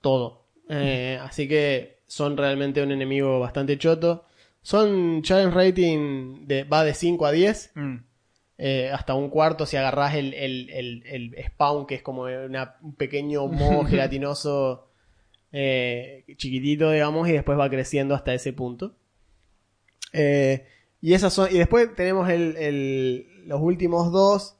todo. Eh, así que son realmente un enemigo bastante choto. Son challenge rating de, va de 5 a 10. Mm. eh, hasta un cuarto si agarrás el, el, el, el spawn, que es como una- un pequeño moho gelatinoso eh, chiquitito, digamos, y después va creciendo hasta ese punto. Eh, y esas son, y después tenemos el, el- los últimos dos,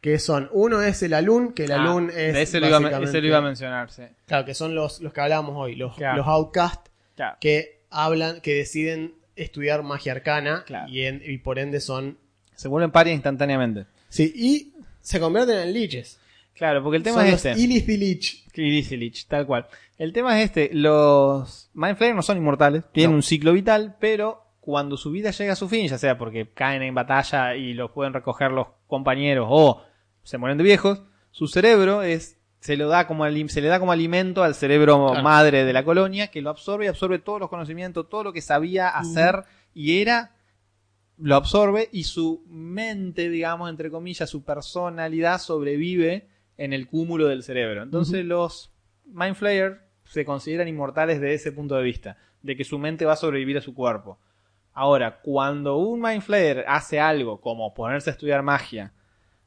que son, uno es el Alun, que el Ah, Alun es de ese lo, iba, a men- básicamente- ese lo iba a mencionar, sí. Claro, que son los, los que hablábamos hoy, los, Claro. los Outcast, Claro. que hablan, que deciden estudiar magia arcana, Claro. y, en- y por ende son... Se vuelven parias instantáneamente. Sí, y se convierten en liches. Claro, porque el tema son es los este. Ilithy Lich. Easy Lich, tal cual. El tema es este. Los Mind Flayer no son inmortales, tienen No. un ciclo vital, pero cuando su vida llega a su fin, ya sea porque caen en batalla y los pueden recoger los compañeros o se mueren de viejos, su cerebro es se lo da como se le da como alimento al cerebro Claro. madre de la colonia que lo absorbe y absorbe todos los conocimientos, todo lo que sabía hacer y era lo absorbe y su mente, digamos, entre comillas, su personalidad sobrevive en el cúmulo del cerebro. Entonces los Mind Flayer se consideran inmortales de ese punto de vista, de que su mente va a sobrevivir a su cuerpo. Ahora, cuando un Mind Flayer hace algo como ponerse a estudiar magia,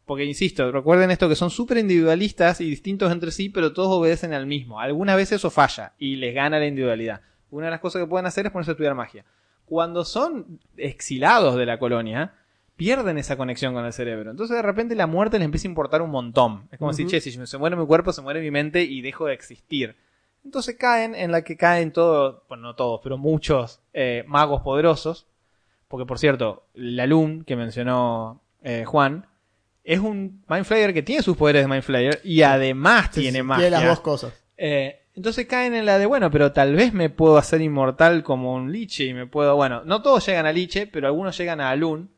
porque insisto, recuerden esto que son súper individualistas y distintos entre sí, pero todos obedecen al mismo. Algunas veces eso falla y les gana la individualidad. Una de las cosas que pueden hacer es ponerse a estudiar magia. Cuando son exilados de la colonia, pierden esa conexión con el cerebro. Entonces de repente la muerte les empieza a importar un montón. Es como si, che, si se muere mi cuerpo, se muere mi mente y dejo de existir. Entonces caen en la que caen todos, bueno, no todos, pero muchos eh, magos poderosos. Porque por cierto, la Loom que mencionó eh, Juan es un Mind Flayer que tiene sus poderes de Mind Flayer y además Sí, tiene sí, magia. Tiene las dos cosas. Eh, entonces caen en la de, bueno, pero tal vez me puedo hacer inmortal como un liche y me puedo, bueno, no todos llegan a liche, pero algunos llegan a Alun.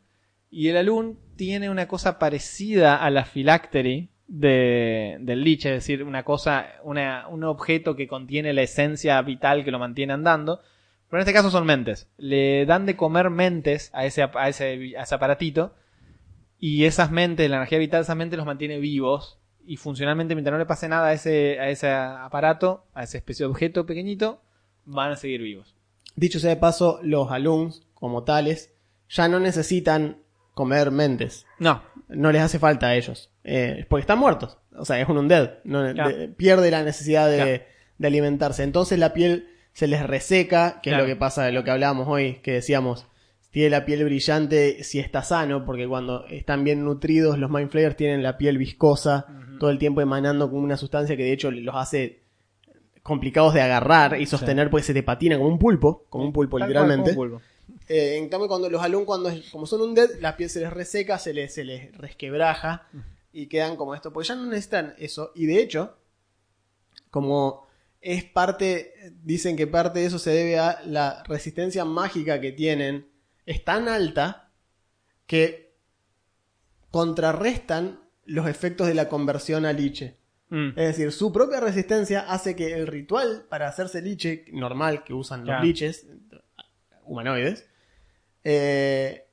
Y el Alun tiene una cosa parecida a la Phylactery de, del liche, es decir, una cosa, una, un objeto que contiene la esencia vital que lo mantiene andando. Pero en este caso son mentes. Le dan de comer mentes a ese, a ese, a ese aparatito. Y esas mentes, la energía vital de esas mentes los mantiene vivos. Y funcionalmente, mientras no le pase nada a ese, a ese aparato, a esa especie de objeto pequeñito, van a seguir vivos. Dicho sea de paso, los alumnos, como tales, ya no necesitan comer mentes. No, No les hace falta a ellos. Eh, porque están muertos. O sea, es un undead. No, Claro. de- pierde la necesidad de, Claro. de alimentarse. Entonces la piel se les reseca, que Claro. es lo que pasa de lo que hablábamos hoy, que decíamos, tiene la piel brillante si está sano, porque cuando están bien nutridos, los Mind Flayers tienen la piel viscosa, todo el tiempo emanando como una sustancia que de hecho los hace complicados de agarrar y sostener porque se te patina como un pulpo, como un pulpo Tal cual, literalmente. como un pulpo. Eh, en cambio, cuando los alumnos, cuando, como son un dead, la piel se les reseca, se les, se les resquebraja y quedan como esto, porque ya no necesitan eso. Y de hecho, como es parte, dicen que parte de eso se debe a la resistencia mágica que tienen, es tan alta que contrarrestan los efectos de la conversión a liche. Mm. Es decir, su propia resistencia hace que el ritual para hacerse liche normal que usan los Claro. liches humanoides eh,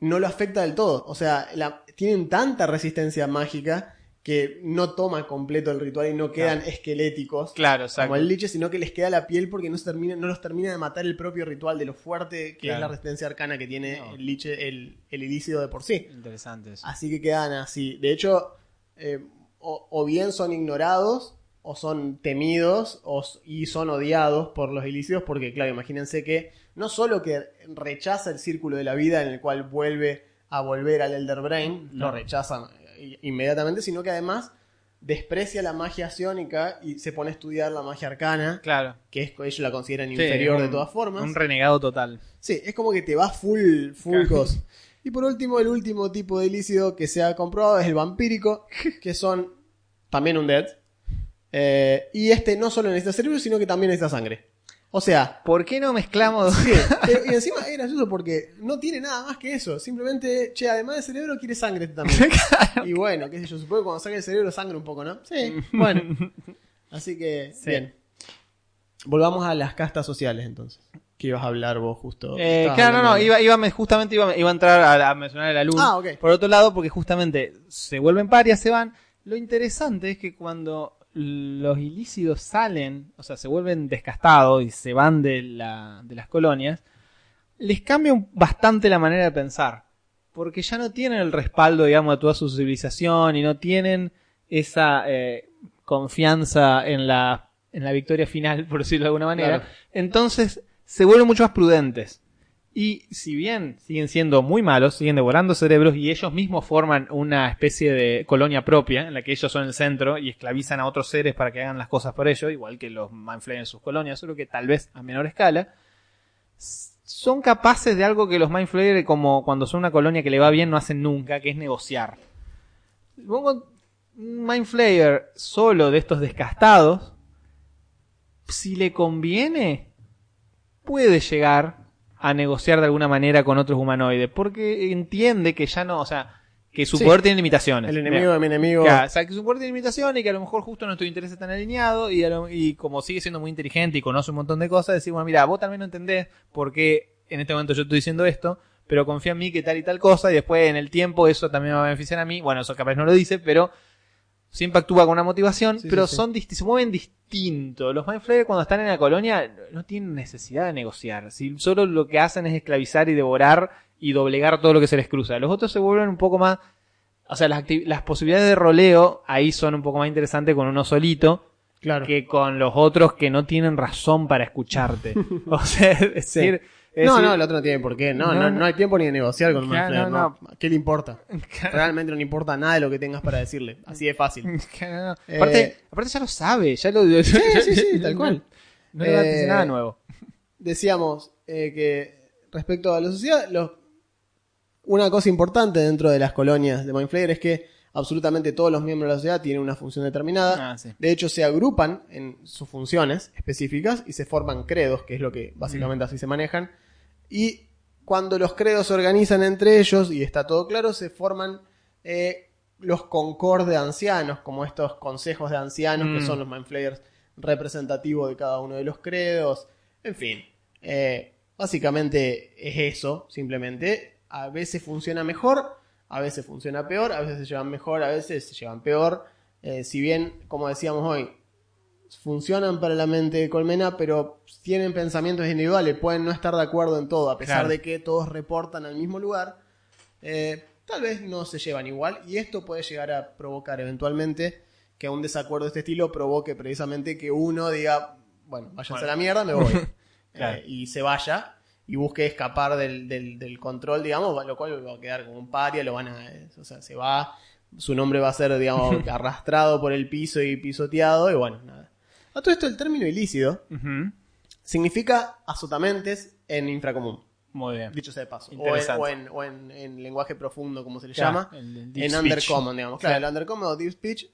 no lo afecta del todo. O sea, la- tienen tanta resistencia mágica que no toman completo el ritual y no quedan esqueléticos Claro, exacto. como el liche, sino que les queda la piel porque no, se termina, no los termina de matar el propio ritual de lo fuerte que es la resistencia arcana que tiene No. el liche, el, el ilícido de por sí. Interesante eso. Así que quedan así. De hecho, eh, o, o bien son ignorados o son temidos o, y son odiados por los ilícidos porque, claro, imagínense que no solo que rechaza el círculo de la vida en el cual vuelve a volver al Elder Brain, lo No. eh, inmediatamente, sino que además desprecia la magia psiónica y se pone a estudiar la magia arcana, Claro. que es, ellos la consideran Sí, inferior un- de todas formas. Un renegado total. Sí, es como que te va full, full cos. Y por último, el último tipo de ilícido que se ha comprobado es el vampírico, que son también un dead. Eh, y este no solo necesita cerebro, sino que también necesita sangre. O sea, ¿Por qué no mezclamos? sí, y encima es gracioso porque no tiene nada más que eso. Simplemente, che, además de cerebro, quiere sangre este también. Y bueno, qué sé yo, supongo que cuando saque el cerebro sangra un poco, ¿no? Sí, bueno. Así que, Sí. bien. Volvamos a las castas sociales entonces. Que ibas a hablar vos justo. Eh, claro, no, no, iba, iba, me- justamente iba, iba a entrar a, a mencionar la luz. Ah, ok. Por otro lado, porque justamente se vuelven parias, se van. Lo interesante es que cuando los ilícidos salen, o sea, se vuelven descastados y se van de, la, de las colonias, les cambia bastante la manera de pensar. Porque ya no tienen el respaldo, digamos, de toda su civilización y no tienen esa eh, confianza en la, en la victoria final, por decirlo de alguna manera. Claro. Entonces se vuelven mucho más prudentes. Y si bien siguen siendo muy malos, siguen devorando cerebros y ellos mismos forman una especie de colonia propia en la que ellos son el centro y esclavizan a otros seres para que hagan las cosas por ellos, igual que los Mindflayer en sus colonias, solo que tal vez a menor escala, son capaces de algo que los Mindflayer, como cuando son una colonia que le va bien, no hacen nunca, que es negociar. Un Mindflayer solo de estos descastados, si le conviene, puede llegar a negociar de alguna manera con otros humanoides, porque entiende que ya no, o sea, que su Sí. poder tiene limitaciones. El enemigo de mi enemigo. Claro, o sea, que su poder tiene limitaciones y que a lo mejor justo nuestro interés está tan alineado y, lo- y como sigue siendo muy inteligente y conoce un montón de cosas, decir, bueno, mira, vos también no entendés por qué en este momento yo estoy diciendo esto, pero confía en mí que tal y tal cosa y después en el tiempo eso también me va a beneficiar a mí. Bueno, eso capaz no lo dice, pero siempre actúa con una motivación, Sí, pero sí, son se mueven distintos. Los Mindflayer cuando están en la colonia no tienen necesidad de negociar. Si solo lo que hacen es esclavizar y devorar y doblegar todo lo que se les cruza. Los otros se vuelven un poco más o sea, las, las posibilidades de roleo ahí son un poco más interesantes con uno solito Claro. que con los otros que no tienen razón para escucharte. o sea, es decir, es No, decir- no, el otro no tiene por qué. No, No, no, hay tiempo ni de negociar con Claro, Mindflayer, no, no. ¿Qué le importa? Realmente no le importa nada de lo que tengas para decirle. Así de fácil. Claro. Eh, aparte, aparte ya lo sabe, ya lo Sí, sí, sí, tal cual. No le va a decir Eh, nada nuevo. Decíamos eh, que respecto a la sociedad, los- una cosa importante dentro de las colonias de Mindflayer es que absolutamente todos los miembros de la sociedad tienen una función determinada. Ah, sí. De hecho, se agrupan en sus funciones específicas y se forman credos, que es lo que básicamente así se manejan. Y cuando los credos se organizan entre ellos y está todo claro, se forman eh, los concord de ancianos, como estos consejos de ancianos, que Mm. son los Mindflayers representativos de cada uno de los credos. En fin, eh, básicamente es eso, simplemente. A veces funciona mejor, a veces funciona peor, a veces se llevan mejor, a veces se llevan peor. Eh, si bien, como decíamos hoy, funcionan para la mente de Colmena, pero tienen pensamientos individuales, pueden no estar de acuerdo en todo, a pesar Claro. de que todos reportan al mismo lugar, eh, tal vez no se llevan igual, y esto puede llegar a provocar eventualmente que un desacuerdo de este estilo provoque precisamente que uno diga, bueno, váyanse Bueno. a la mierda, me voy, Claro. Eh, y se vaya. Y busque escapar del, del- del control, digamos, lo cual va a quedar como un paria, lo van a, eh, o sea, se va, su nombre va a ser, digamos, arrastrado por el piso y pisoteado, y bueno, nada. A todo esto, el término ilícido Ujú. significa azotamentes en infracomún, Muy bien. dicho sea de paso. O, en, Interesante. o en- o en- en lenguaje profundo, como se le llama. el- el deep en speech. undercommon, digamos. Claro, el undercommon o deep speech,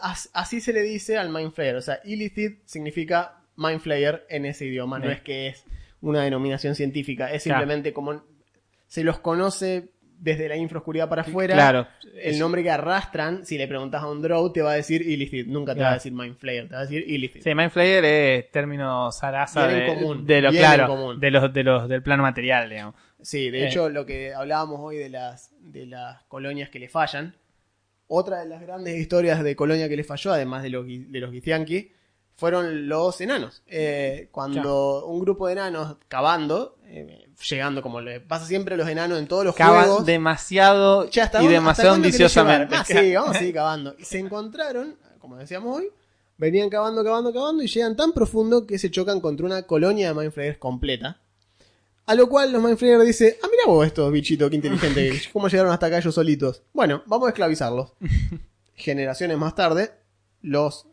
as- así se le dice al mind flayer. O sea, illicit significa mind flayer en ese idioma, no Bien. es que es una denominación científica, es Claro. simplemente como se los conoce desde la infraoscuridad para afuera. Claro. El nombre que arrastran, si le preguntas a un drow, te va a decir illicit. Nunca te va a decir mind flayer, te va a decir illicit. Sí, Mindflayer es término zaraza de, común, de lo claro, común. de los de los del plano material, digamos. Sí, de Eh. hecho, lo que hablábamos hoy de las, de las colonias que le fallan, otra de las grandes historias de colonia que le falló, además de los, de los Githyanki, fueron los enanos. Eh, cuando un grupo de enanos cavando, eh, llegando como le pasa siempre a los enanos en todos los Cavan juegos, demasiado Che, ¿hasta y dónde- demasiado hasta ambiciosamente. Ah, sí, vamos a seguir cavando. Y se encontraron, como decíamos hoy, Venían cavando, cavando, cavando y llegan tan profundo que se chocan contra una colonia de Mindflayers completa. A lo cual los Mindflayers dicen, ah, mira vos estos bichitos, qué inteligente, ¿cómo llegaron hasta acá ellos solitos? Bueno, vamos a esclavizarlos. Generaciones más tarde, los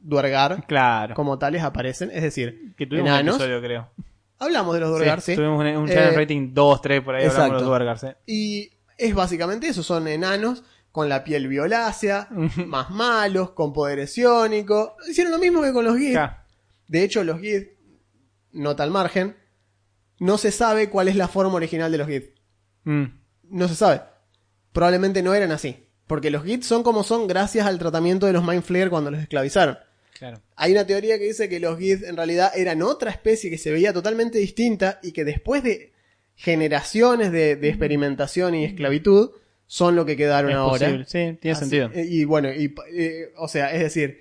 Duergar Claro. como tales aparecen, es decir, que tuvimos enanos. un episodio, creo. Hablamos de los Duergar, sí. Tuvimos un, Eh, rating 2, 3, por ahí hablamos de exacto. los. Y es básicamente eso, son enanos con la piel violácea, más malos, con poderes iónicos. Hicieron lo mismo que con los. Claro. De hecho, los Gith, nota al margen, no se sabe cuál es la forma original de los Gith. Mm. No se sabe. Probablemente no eran así. Porque los Gith son como son gracias al tratamiento de los Mind Flayer cuando los esclavizaron. Claro. Hay una teoría que dice que los Gith en realidad eran otra especie que se veía totalmente distinta y que después de generaciones de, de experimentación y esclavitud son lo que quedaron Es ahora. posible. Sí, tiene Así- sentido. eh, Y bueno, y, eh, o sea, es decir,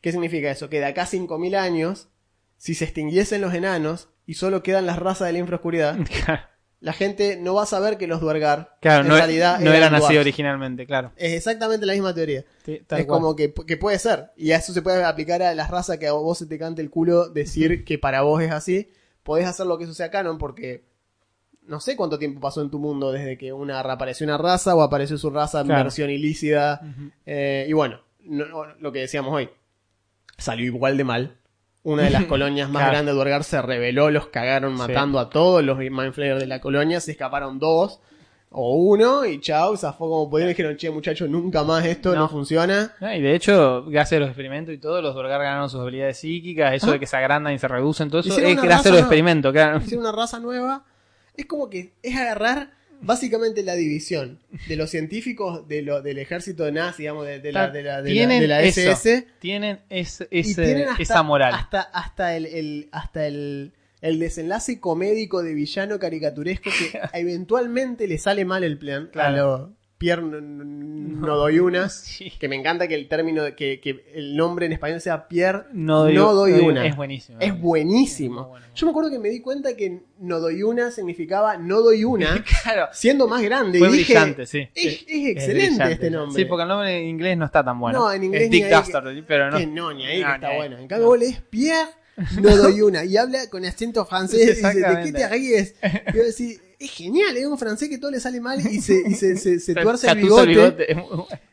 ¿qué significa eso? Que de acá a 5.000 años, si se extinguiesen los enanos y solo quedan las razas de la infraoscuridad, la gente no va a saber que los Duergar Claro, en no, realidad no eran así dwarfs. originalmente, claro. Es exactamente la misma teoría. Sí, es cual. como que, que puede ser. Y a eso se puede aplicar a las razas que a vos se te cante el culo decir que para vos es así. Podés hacer lo que eso sea canon porque no sé cuánto tiempo pasó en tu mundo desde que una apareció una raza o apareció su raza en Claro. versión ilícida. Ujú. Eh, y bueno, no- no, lo que decíamos hoy. Salió igual de mal. Una de las colonias más Claro. grandes de Duergar se rebeló, los cagaron Sí. matando a todos los Mindflayers de la colonia, se escaparon dos o uno y chao, zafó como pudieron dijeron, che muchachos, nunca más esto no, No. funciona. Y de hecho, gracias a los experimentos y todo, los Dorgar ganaron sus habilidades psíquicas, eso Ah. de que se agrandan y se reducen, todo eso es gracias a los experimentos, claro. hicieron una raza nueva. Es como que es agarrar básicamente la división de los científicos de lo, del ejército nazi, digamos, de, de la, de la, de la- Tienen de la eso. SS. Tienen ese, y ese- tienen hasta, esa moral. Hasta, hasta, el, el- hasta el, el desenlace comédico de villano caricaturesco que eventualmente le sale mal el plan. Claro. A lo Pierre no, no- no doy una. Sí. Que me encanta que el término, que, que el nombre en español sea Pierre No doy, doy una. Es buenísimo. Es buenísimo. Es muy bueno. Yo me acuerdo que me di cuenta que no doy una significaba no doy una, claro. siendo más grande. Fue y dije, brillante, sí. Es, es Es excelente brillante. este nombre. Sí, porque el nombre en inglés no está tan bueno. No, en inglés es Dick que- Dastardly, pero no. Que no, ni ahí que No, está ahí. bueno. En cambio, No. vos lees Pierre, no doy una. Y habla con acento francés. Y dice, ¿de qué te ríes? Y yo decía, es genial, es un francés que todo le sale mal y se, y se, se, se tuerce el bigote.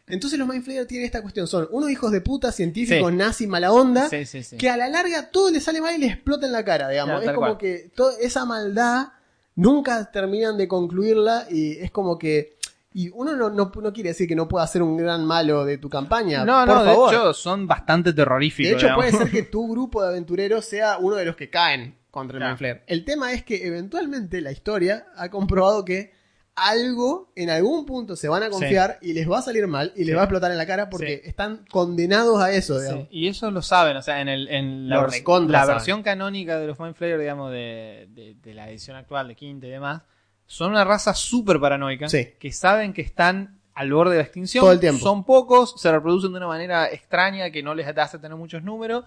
Entonces los Mindflayer tienen esta cuestión. Son unos hijos de puta, científicos, Sí. nazi, mala onda. Sí, sí, sí. que a la larga todo le sale mal y le explota en la cara, digamos. Es como cual. que toda esa maldad nunca terminan de concluirla y es como que... Y uno no, no, no quiere decir que no pueda ser un gran malo de tu campaña. No, por no, de hecho son bastante terroríficos. De hecho, digamos. puede ser que tu grupo de aventureros sea uno de los que caen contra el Claro. Mindflayer. El tema es que eventualmente la historia ha comprobado que algo en algún punto se van a confiar y les va a salir mal y les Sí. va a explotar en la cara porque Sí. están condenados a eso, digamos. Sí, y eso lo saben, o sea, en, el, en la, vers- versión canónica de los Mind Flayer, digamos, de, de- de la edición actual de Quinta y demás, son una raza súper paranoica que saben que están al borde de la extinción. Todo el tiempo. Son pocos, se reproducen de una manera extraña que no les hace tener muchos números.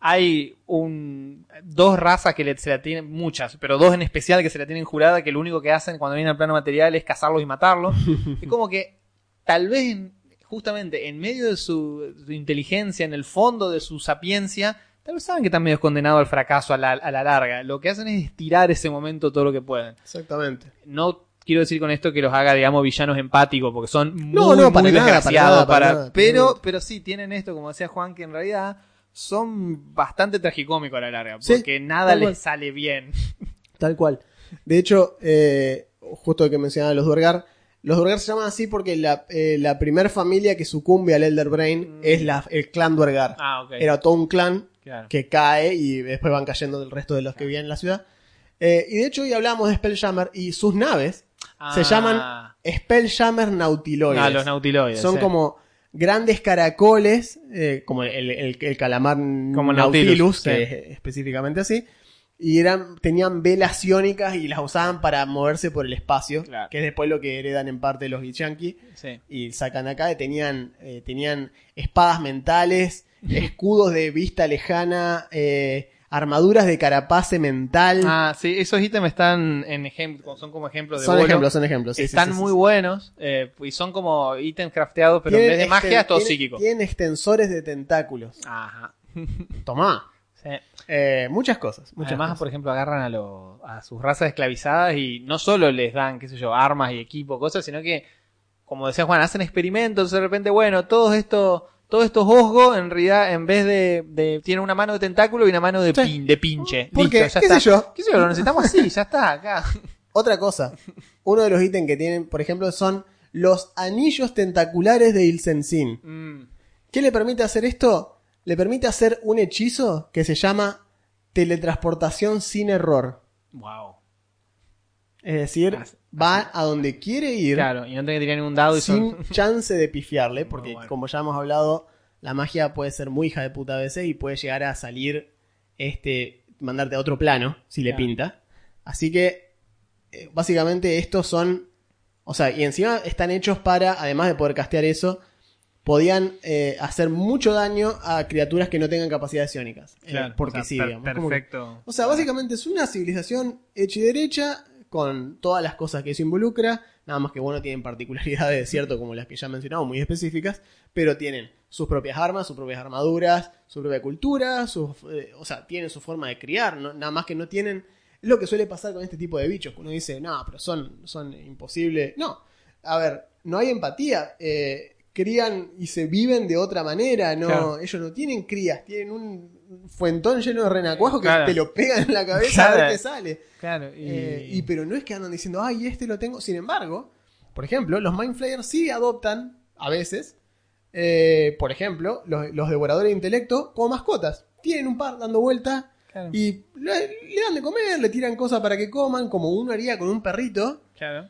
Hay un dos razas que le- se la tienen, muchas, pero dos en especial que se la tienen jurada, que lo único que hacen cuando vienen al plano material es cazarlos y matarlos. es como que tal vez en- justamente en medio de su, su inteligencia, en el fondo de su sapiencia, tal vez saben que están medio condenados al fracaso a la, a la larga. Lo que hacen es estirar ese momento todo lo que pueden. Exactamente. No quiero decir con esto que los haga, digamos, villanos empáticos, porque son muy, No, no, para muy nada, para desgraciados. nada, para para- nada, pero, pero sí, tienen esto, como decía Juan, que en realidad son bastante tragicómicos a la larga, Sí, porque nada tal les cual. sale bien. Tal cual. De hecho, eh, justo que mencionaba los Duergar, los Duergar se llaman así porque la, eh, la primer familia que sucumbe al Elder Brain Mm. es la, el clan Duergar. Ah, ok. Era todo un clan Claro. que cae y después van cayendo del resto de los que vivían en la ciudad. Eh, y de hecho hoy hablamos de Spelljammer y sus naves se Ah. llaman Spelljammer Nautiloides. Ah, los nautiloides. Son como grandes caracoles, eh, como el, el- el calamar Como Nautilus, Nautilus, que sí. es específicamente así. Y eran, tenían velas iónicas y las usaban para moverse por el espacio, Claro. que es después lo que heredan en parte los Gichanki. Sí. Y sacan acá, tenían, eh, tenían espadas mentales, escudos de vista lejana, eh, armaduras de carapace mental. Ah, sí, esos ítems están en ejemplo, son como ejemplos de son ejemplos, son ejemplos. sí, están sí, sí, muy buenos eh, y son como ítems crafteados, pero en vez de magia es todo tienen- psíquico. Tienen extensores de tentáculos. Ajá. Tomá. Eh, muchas cosas. Muchas Además, cosas. por ejemplo, agarran a, los- a sus razas esclavizadas y no solo les dan, qué sé yo, armas y equipo, cosas, sino que, como decía Juan, hacen experimentos, de repente, bueno, todos estos, todos estos osgos, en realidad, en vez de, de- tienen una mano de tentáculo y una mano de, Sí. pin- de pinche. Porque, Listo, ya qué está. sé yo. ¿Qué sé yo? Lo necesitamos así, ya está, acá. Otra cosa. Uno de los ítems que tienen, por ejemplo, son los anillos tentaculares de Ilsensin. Mm, ¿Qué le permite hacer esto? Le permite hacer un hechizo que se llama teletransportación sin error. wow. Es decir, Ah, va a donde quiere ir Claro, y no tengo que tirar ningún dado y sin son... chance de pifiarle, porque bueno. como ya hemos hablado, la magia puede ser muy hija de puta a veces y puede llegar a salir, este, mandarte a otro plano si le pinta. Así que, eh, básicamente estos son, o sea, y encima están hechos para, además de poder castear eso, podían eh, hacer mucho daño a criaturas que no tengan capacidades psiónicas. Eh, Claro, porque o sea, sí, per- digamos. Que- perfecto. o sea, básicamente es una civilización hecha y derecha con todas las cosas que eso involucra, nada más que bueno, tienen particularidades de cierto como las que ya mencionamos, muy específicas, pero tienen sus propias armas, sus propias armaduras, su propia cultura, eh, o sea, tienen su forma de criar, nada más que no tienen... Lo que suele pasar con este tipo de bichos, que uno dice, no, pero son, son imposibles. No, a ver, no hay empatía. eh, crían y se viven de otra manera, no, Claro. ellos no tienen crías, tienen un fuentón lleno de renacuajos que Claro. te lo pegan en la cabeza a ver Claro. qué sale. Claro, y... Eh, y pero no es que andan diciendo, ay, este lo tengo. Sin embargo, por ejemplo, los Mind Flayers sí adoptan, a veces, eh, por ejemplo, los, los devoradores de intelecto como mascotas. Tienen un par dando vueltas Claro. y le, le dan de comer, le tiran cosas para que coman, como uno haría con un perrito. Claro.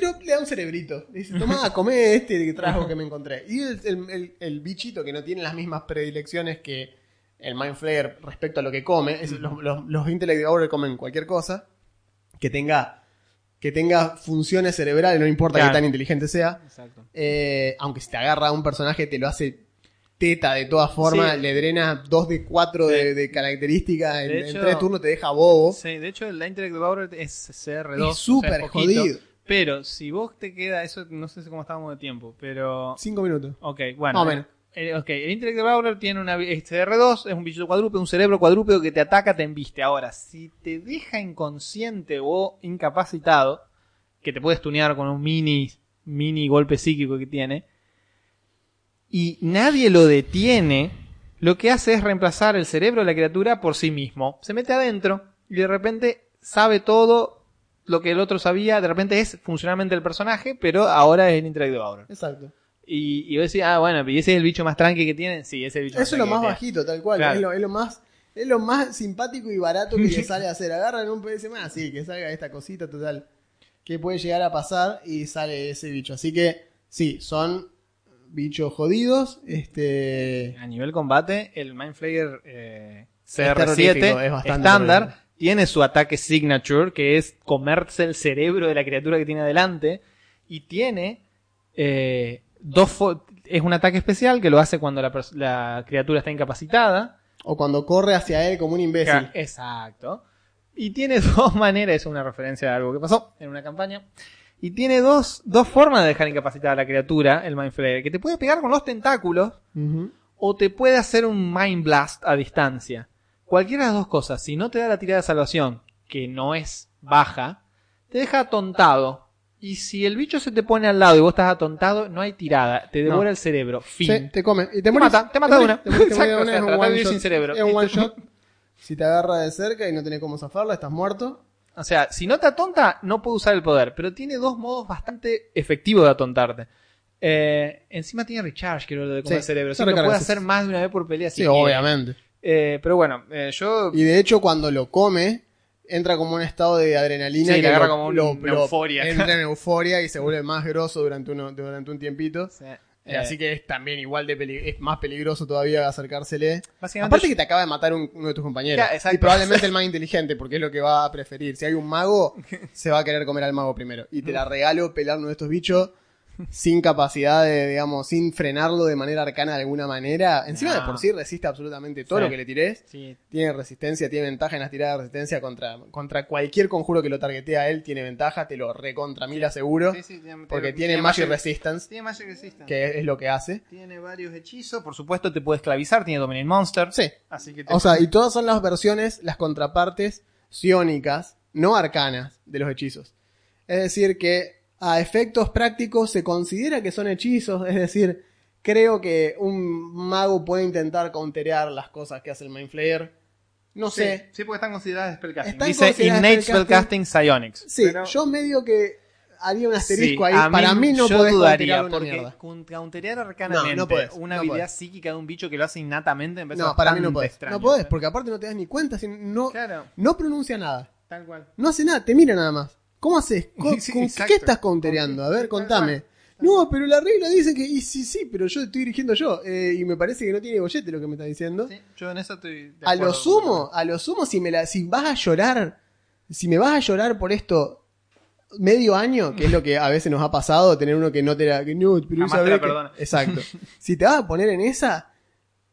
Pero le da un cerebrito. Le dice, toma, comé este trago que me encontré. Y el, el- el- el bichito que no tiene las mismas predilecciones que el Mind Flayer respecto a lo que come. es- los, los, los Intellect Devourer comen cualquier cosa que tenga, que tenga funciones cerebrales, no importa Claro. qué tan inteligente sea. Exacto. Eh, aunque si te agarra a un personaje, te lo hace teta de todas formas, Sí. le drena 2 de 4 Sí. de, de características, en, De en hecho- tres turnos te deja bobo. Sí, de hecho, la Intellect Devourer es CR2. Es súper o sea, jodido. Pero si vos te queda, eso no sé cómo estábamos de tiempo, pero. 5 minutos. Ok, bueno. Más o menos. eh, ok, el Intellect Devourer tiene una es CR2, es un bicho cuadrúpedo, un cerebro cuadrúpedo que te ataca, te embiste. Ahora, si te deja inconsciente o incapacitado, que te puedes tunear con un mini, mini golpe psíquico que tiene, y nadie lo detiene, lo que hace es reemplazar el cerebro de la criatura por sí mismo. Se mete adentro y de repente sabe todo lo que el otro sabía, de repente es funcionalmente el personaje, pero ahora es el Intellect Devourer. Exacto. Y, y vos decís, ah, bueno, ¿y ese es el bicho más tranqui que tienen? Sí, ese es el bicho Eso es lo más bajito, tal cual. Claro. Es, lo, es lo más es lo más simpático y barato que le sale a hacer. Agarran un PS más, sí, que salga esta cosita total. Que puede llegar a pasar y sale ese bicho. Así que, sí, son bichos jodidos. Este. A nivel combate, el Mind Flayer eh, terrorífico, es CR7 bastante estándar. Tiene su ataque signature, que es comerse el cerebro de la criatura que tiene adelante. Y tiene eh, dos es un ataque especial que lo hace cuando la, criatura está incapacitada. O cuando corre hacia él como un imbécil. Exacto. Y tiene dos maneras, es una referencia a algo que pasó en una campaña. Y tiene dos, dos formas de dejar incapacitada a la criatura, el Mind Flayer, que te puede pegar con los tentáculos o te puede hacer un Mind Blast a distancia. Cualquiera de las dos cosas, si no te da la tirada de salvación, que no es baja, te deja atontado. Y si el bicho se te pone al lado y vos estás atontado, no hay tirada, te devora No. el cerebro. Fin. Sí, te come. Y te, mata, te mata de una. Te de Exacto, una, o sea, es un tratá de one vivir shot. sin cerebro. Es un one Listo. shot. Si te agarra de cerca y no tenés cómo zafarla, estás muerto. O sea, si no te atonta, no puede usar el poder, pero tiene dos modos bastante efectivos de atontarte. Eh, encima tiene recharge, creo, lo de comer Sí, cerebro. se Sí, lo recarga, puede sí, hacer sí. más de una vez por pelea. si Sí, quiere. obviamente. Eh, pero bueno, eh, yo. Y de hecho, cuando lo come, entra como un estado de adrenalina. Sí, que agarra lo- como un- lo- una euforia. Entra en euforia y se vuelve más grosso durante, uno, durante un tiempito. Sí, Eh, eh, Así que es también igual de peli- es más peligroso todavía acercársele. Aparte yo- que te acaba de matar un- uno de tus compañeros. Ya, y probablemente el más inteligente, porque es lo que va a preferir. Si hay un mago, se va a querer comer al mago primero. Y te la regalo pelar uno de estos bichos. Sin capacidad de, digamos, sin frenarlo de manera arcana de alguna manera. Encima de por sí resiste absolutamente todo Sí. lo que le tires. Sí, Tiene resistencia, tiene ventaja en las tiradas de resistencia contra, contra cualquier conjuro que lo targetee a él. Tiene ventaja, te lo recontra mil aseguro. Sí, sí, tiene- porque tiene tiene Magic Resistance, Tiene Magic Resistance. que es lo que hace. Tiene varios hechizos. Por supuesto, te puede esclavizar. Tiene Dominate Monster. Sí. Así que te- O sea, y todas son las versiones, las contrapartes psiónicas, no arcanas, de los hechizos. Es decir, que a efectos prácticos se considera que son hechizos, es decir, creo que un mago puede intentar counterear las cosas que hace el Mind Flayer. No Sí, sé. Sí, porque están consideradas Spellcasting. Están Dice consideradas Innate spellcasting. Psionics. Sí, Pero- yo medio que haría un asterisco Sí, ahí. Para mí no yo podés dudaría, una porque mierda. con- counterear arcanamente No, no podés, una no habilidad podés. psíquica de un bicho que lo hace innatamente me No, para mí no podés. extraño. No podés, porque aparte no te das ni cuenta, si no, Claro, no pronuncia nada. tal cual. No hace nada, te mira nada más. ¿Cómo haces? ¿Con, Sí, con- exacto. ¿Qué estás countereando? A ver, contame. No, pero la regla dice que. Y sí, sí, pero yo estoy dirigiendo yo. eh, y me parece que no tiene gollete lo que me está diciendo. Sí, yo en eso estoy de a lo sumo, a lo sumo, si me la, si vas a llorar, si me vas a llorar por esto medio año, que es lo que a veces nos ha pasado, tener uno que no te la. Que no, pero te la que-. Exacto. si te vas a poner en esa,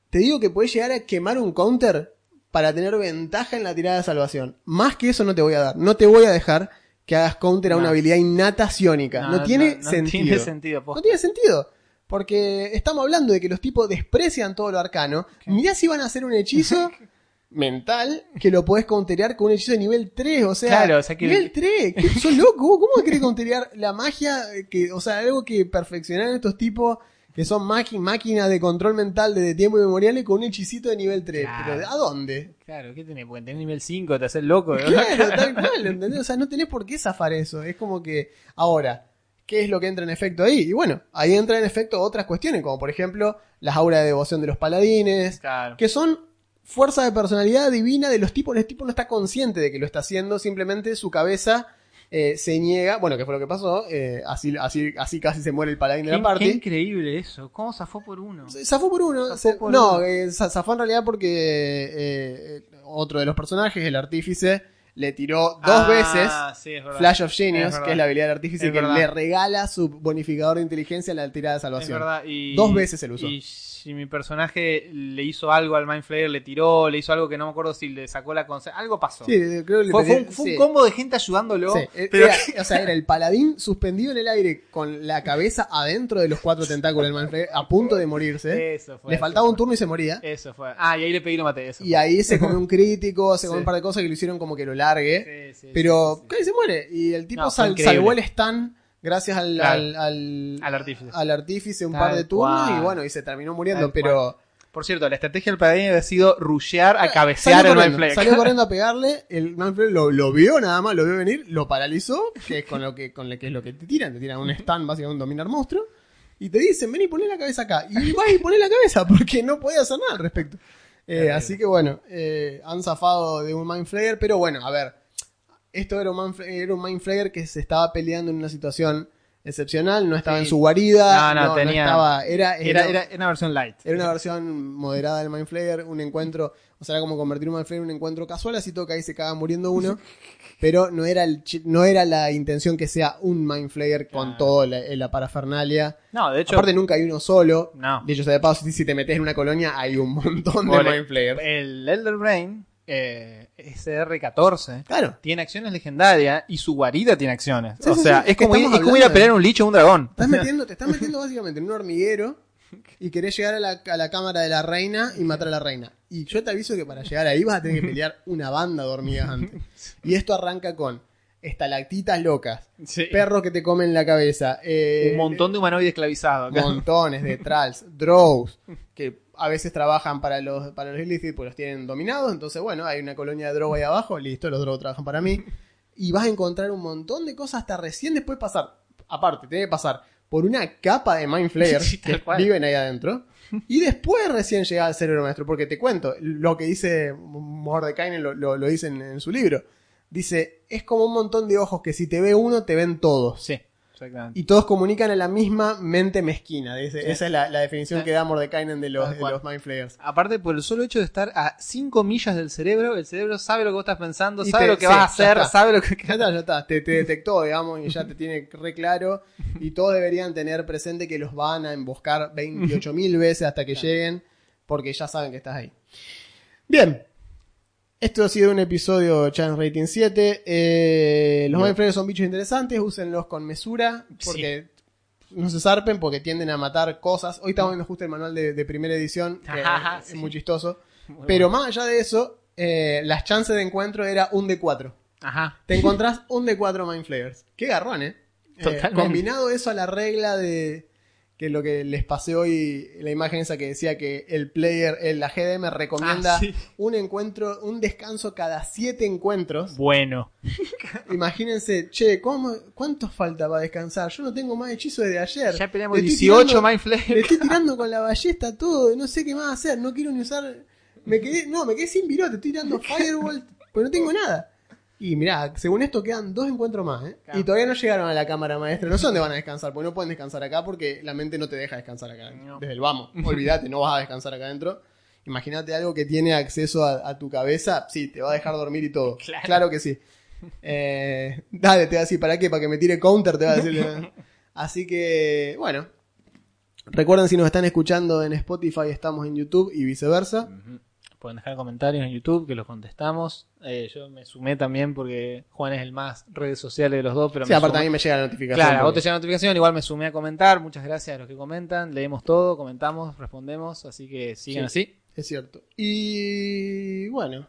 te digo que puedes llegar a quemar un counter para tener ventaja en la tirada de salvación. Más que eso no te voy a dar. No te voy a dejar que hagas counter a una No. habilidad innata psiónica. No, tiene no sentido. tiene sentido, No tiene sentido. Porque estamos hablando de que los tipos desprecian todo lo arcano. Mirá si van a hacer un hechizo mental que lo podés counterear con un hechizo de nivel 3. O sea, Claro, o sea que- nivel 3. ¿Qué- ¿Sos loco? ¿Cómo, cómo querés counterear la magia? Que, o sea, algo que perfeccionaron estos tipos que son máquinas de control mental desde tiempo inmemoriales con un hechicito de nivel 3. Claro. Pero ¿a dónde? Claro, ¿qué tenés? Porque tenés nivel 5, te haces loco. ¿no? Claro, tal cual, ¿entendés? O sea, no tenés por qué zafar eso. Es como que, ahora, ¿qué es lo que entra en efecto ahí? Y bueno, ahí entra en efecto otras cuestiones, como por ejemplo, las auras de devoción de los paladines, Claro. que son fuerza de personalidad divina de los tipos. El tipo no está consciente de que lo está haciendo, simplemente su cabeza eh, se niega. Bueno, que fue lo que pasó. eh, así, así, así casi se muere el paladín de la party. qué increíble eso. ¿Cómo zafó por uno? Zafó por uno. Zafó se- por no, uno. eh, za- zafó en realidad porque eh, otro de los personajes, el artífice, le tiró dos Ah, veces sí. Flash of Genius, que es la habilidad del artífice Es que verdad. le regala su bonificador de inteligencia a la tirada de Es salvación. verdad. Y, Dos veces se lo usó. Y si mi personaje le hizo algo al Mind Flayer, le tiró, le hizo algo que no me acuerdo si le sacó la conce- Algo pasó. Sí, creo que le fue, fue un, fue un combo de gente ayudándolo. Sí, eh, pero era- o sea, era el paladín suspendido en el aire con la cabeza adentro de los cuatro tentáculos del Manfred, a punto de morirse. Eso fue. Le eso faltaba un turno y se moría. Eso fue. Ah, y ahí le pedí lo maté. Eso Y ahí se comió un crítico, se comió un par de cosas que lo hicieron como que lo largue. fue. Sí, sí, pero casi se muere. Y el tipo No, sal- salvó el stun gracias al, Claro. al, al, Al artífice. al artífice un Tal par de turnos cual. y bueno, y se terminó muriendo. Tal pero Por cierto, la estrategia del paladín había sido rushear a cabecear salió el Mind corriendo, Flayer. salió corriendo a pegarle, el Manfred lo, lo vio nada más, lo vio venir, lo paralizó, que es con lo que, con lo que es lo que te tiran, te tiran un stun, básicamente un dominar monstruo, y te dicen, ven y poné la cabeza acá. Y vas y poné la cabeza, porque no podía hacer nada al respecto. Eh, así que bueno, eh, han zafado de un Mind Flayer, pero bueno, a ver, esto era un, era un Mind Flayer que se estaba peleando en una situación excepcional, no estaba Sí. en su guarida, No, no, tenía- estaba, era, Era, era, era una versión light. era una versión moderada del Mind Flayer, un encuentro, o sea, era como convertir un Mind Flayer en un encuentro casual, así toca ahí se caga muriendo uno, pero no era el no era la intención que sea un Mind Flayer con Claro. todo la, la parafernalia. No, de hecho, Aparte nunca hay uno solo. No. De hecho, de paso, si, te metes en una colonia hay un montón de por Mind Flayers. el Elder Brain, eh, SR14, Claro. tiene acciones legendarias y su guarida tiene acciones. Sí, o sí, sea, sí, es como, ir, es como ir a pelear de- un licho o un dragón. Estás metiendo, te estás metiendo básicamente en un hormiguero y querés llegar a la, a la cámara de la reina y matar a la reina. Y yo te aviso que para llegar ahí vas a tener que pelear una banda de hormigas antes. Y esto arranca con estalactitas locas, perros que te comen la cabeza, eh, un montón de humanoides esclavizados. montones de tralls, drows, que a veces trabajan para los, para los ilícitos pues los tienen dominados. Entonces, bueno, hay una colonia de drow ahí abajo, listo, los drow trabajan para mí. Y vas a encontrar un montón de cosas hasta recién después pasar. Aparte, tiene que pasar por una capa de Mind Flayers Sí, que cual. viven ahí adentro. Y después recién llega al cerebro maestro. Porque te cuento, lo que dice Mordecai lo, lo, lo dice en, en su libro. Dice, es como un montón de ojos que si te ve uno, te ven todos. Sí. Exactamente. Y todos comunican a la misma mente mezquina. Ese- Sí. Esa es la, la definición Sí. que da Mordekainen de los, de los Mind Flayers. Aparte, por el solo hecho de estar a 5 millas del cerebro, el cerebro sabe lo que vos estás pensando, Y sabe te- lo que sí, vas a hacer, sabe lo que... Ya está, ya está. Te, te detectó, digamos, y ya te tiene re claro. Y todos deberían tener presente que los van a emboscar 28.000 veces hasta que lleguen, porque ya saben que estás ahí. Bien. Esto ha sido un episodio Chance Rating 7. Eh, los Flayers son bichos interesantes, úsenlos con mesura, porque no se zarpen, porque tienden a matar cosas. Hoy estamos viendo justo el manual de, de primera edición, que Ajá, es sí. muy chistoso. Muy Pero bueno. más allá de eso, eh, las chances de encuentro era un de 4 Ajá. te encontrás un de 4 Mind Flayers. Qué garrón, ¿eh? Eh. Combinado eso a la regla de que lo que les pasé hoy, la imagen esa que decía que el player, eh, la GDM recomienda Ah, sí. un encuentro, un descanso cada 7 encuentros. Bueno. Imagínense, che, ¿cómo, ¿cuántos falta para descansar? Yo no tengo más hechizo desde ayer. Ya peleamos Le estoy 18 tirando- Mind Flayers. Le estoy tirando con la ballesta todo, no sé qué más hacer, no quiero ni usar. Me quedé, no, me quedé sin virote, estoy tirando Firewall, pues no tengo nada. Y mirá, según esto quedan dos encuentros más, ¿eh? Claro. Y todavía no llegaron a la cámara maestra. No sé dónde van a descansar, porque no pueden descansar acá porque la mente no te deja descansar acá. No. Desde el vamos, olvídate, no vas a descansar acá adentro. Imagínate algo que tiene acceso a, a tu cabeza, sí, te va a dejar dormir y todo. Claro. que sí. Eh, dale, te va a decir, ¿para qué? ¿Para que me tire counter? Te va a decir. Así que, bueno. Recuerden, si nos están escuchando en Spotify, estamos en YouTube y viceversa. Pueden dejar comentarios en YouTube que los contestamos. Eh, yo me sumé también porque Juan es el más redes sociales de los dos, pero Sí, aparte a sumé- mí me llega la notificación. Claro, a vos porque- te llega notificación, igual me sumé a comentar. Muchas gracias a los que comentan. Leemos todo, comentamos, respondemos. Así que sigan así. Es cierto. Y bueno,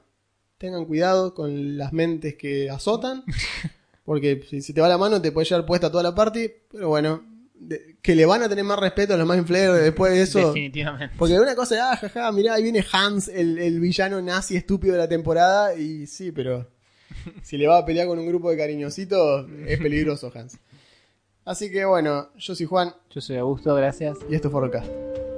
tengan cuidado con las mentes que azotan. Porque si se te va la mano te puede llevar puesta toda la party. Pero bueno, de- que le van a tener más respeto a los Mind Flayers después de eso. Definitivamente. Porque una cosa es, ah, jaja, mirá, ahí viene Hans, el, el villano nazi estúpido de la temporada. Y sí, pero si le va a pelear con un grupo de cariñositos, es peligroso Hans. Así que bueno, yo soy Juan Yo soy Augusto, gracias. y esto fue Rockcast.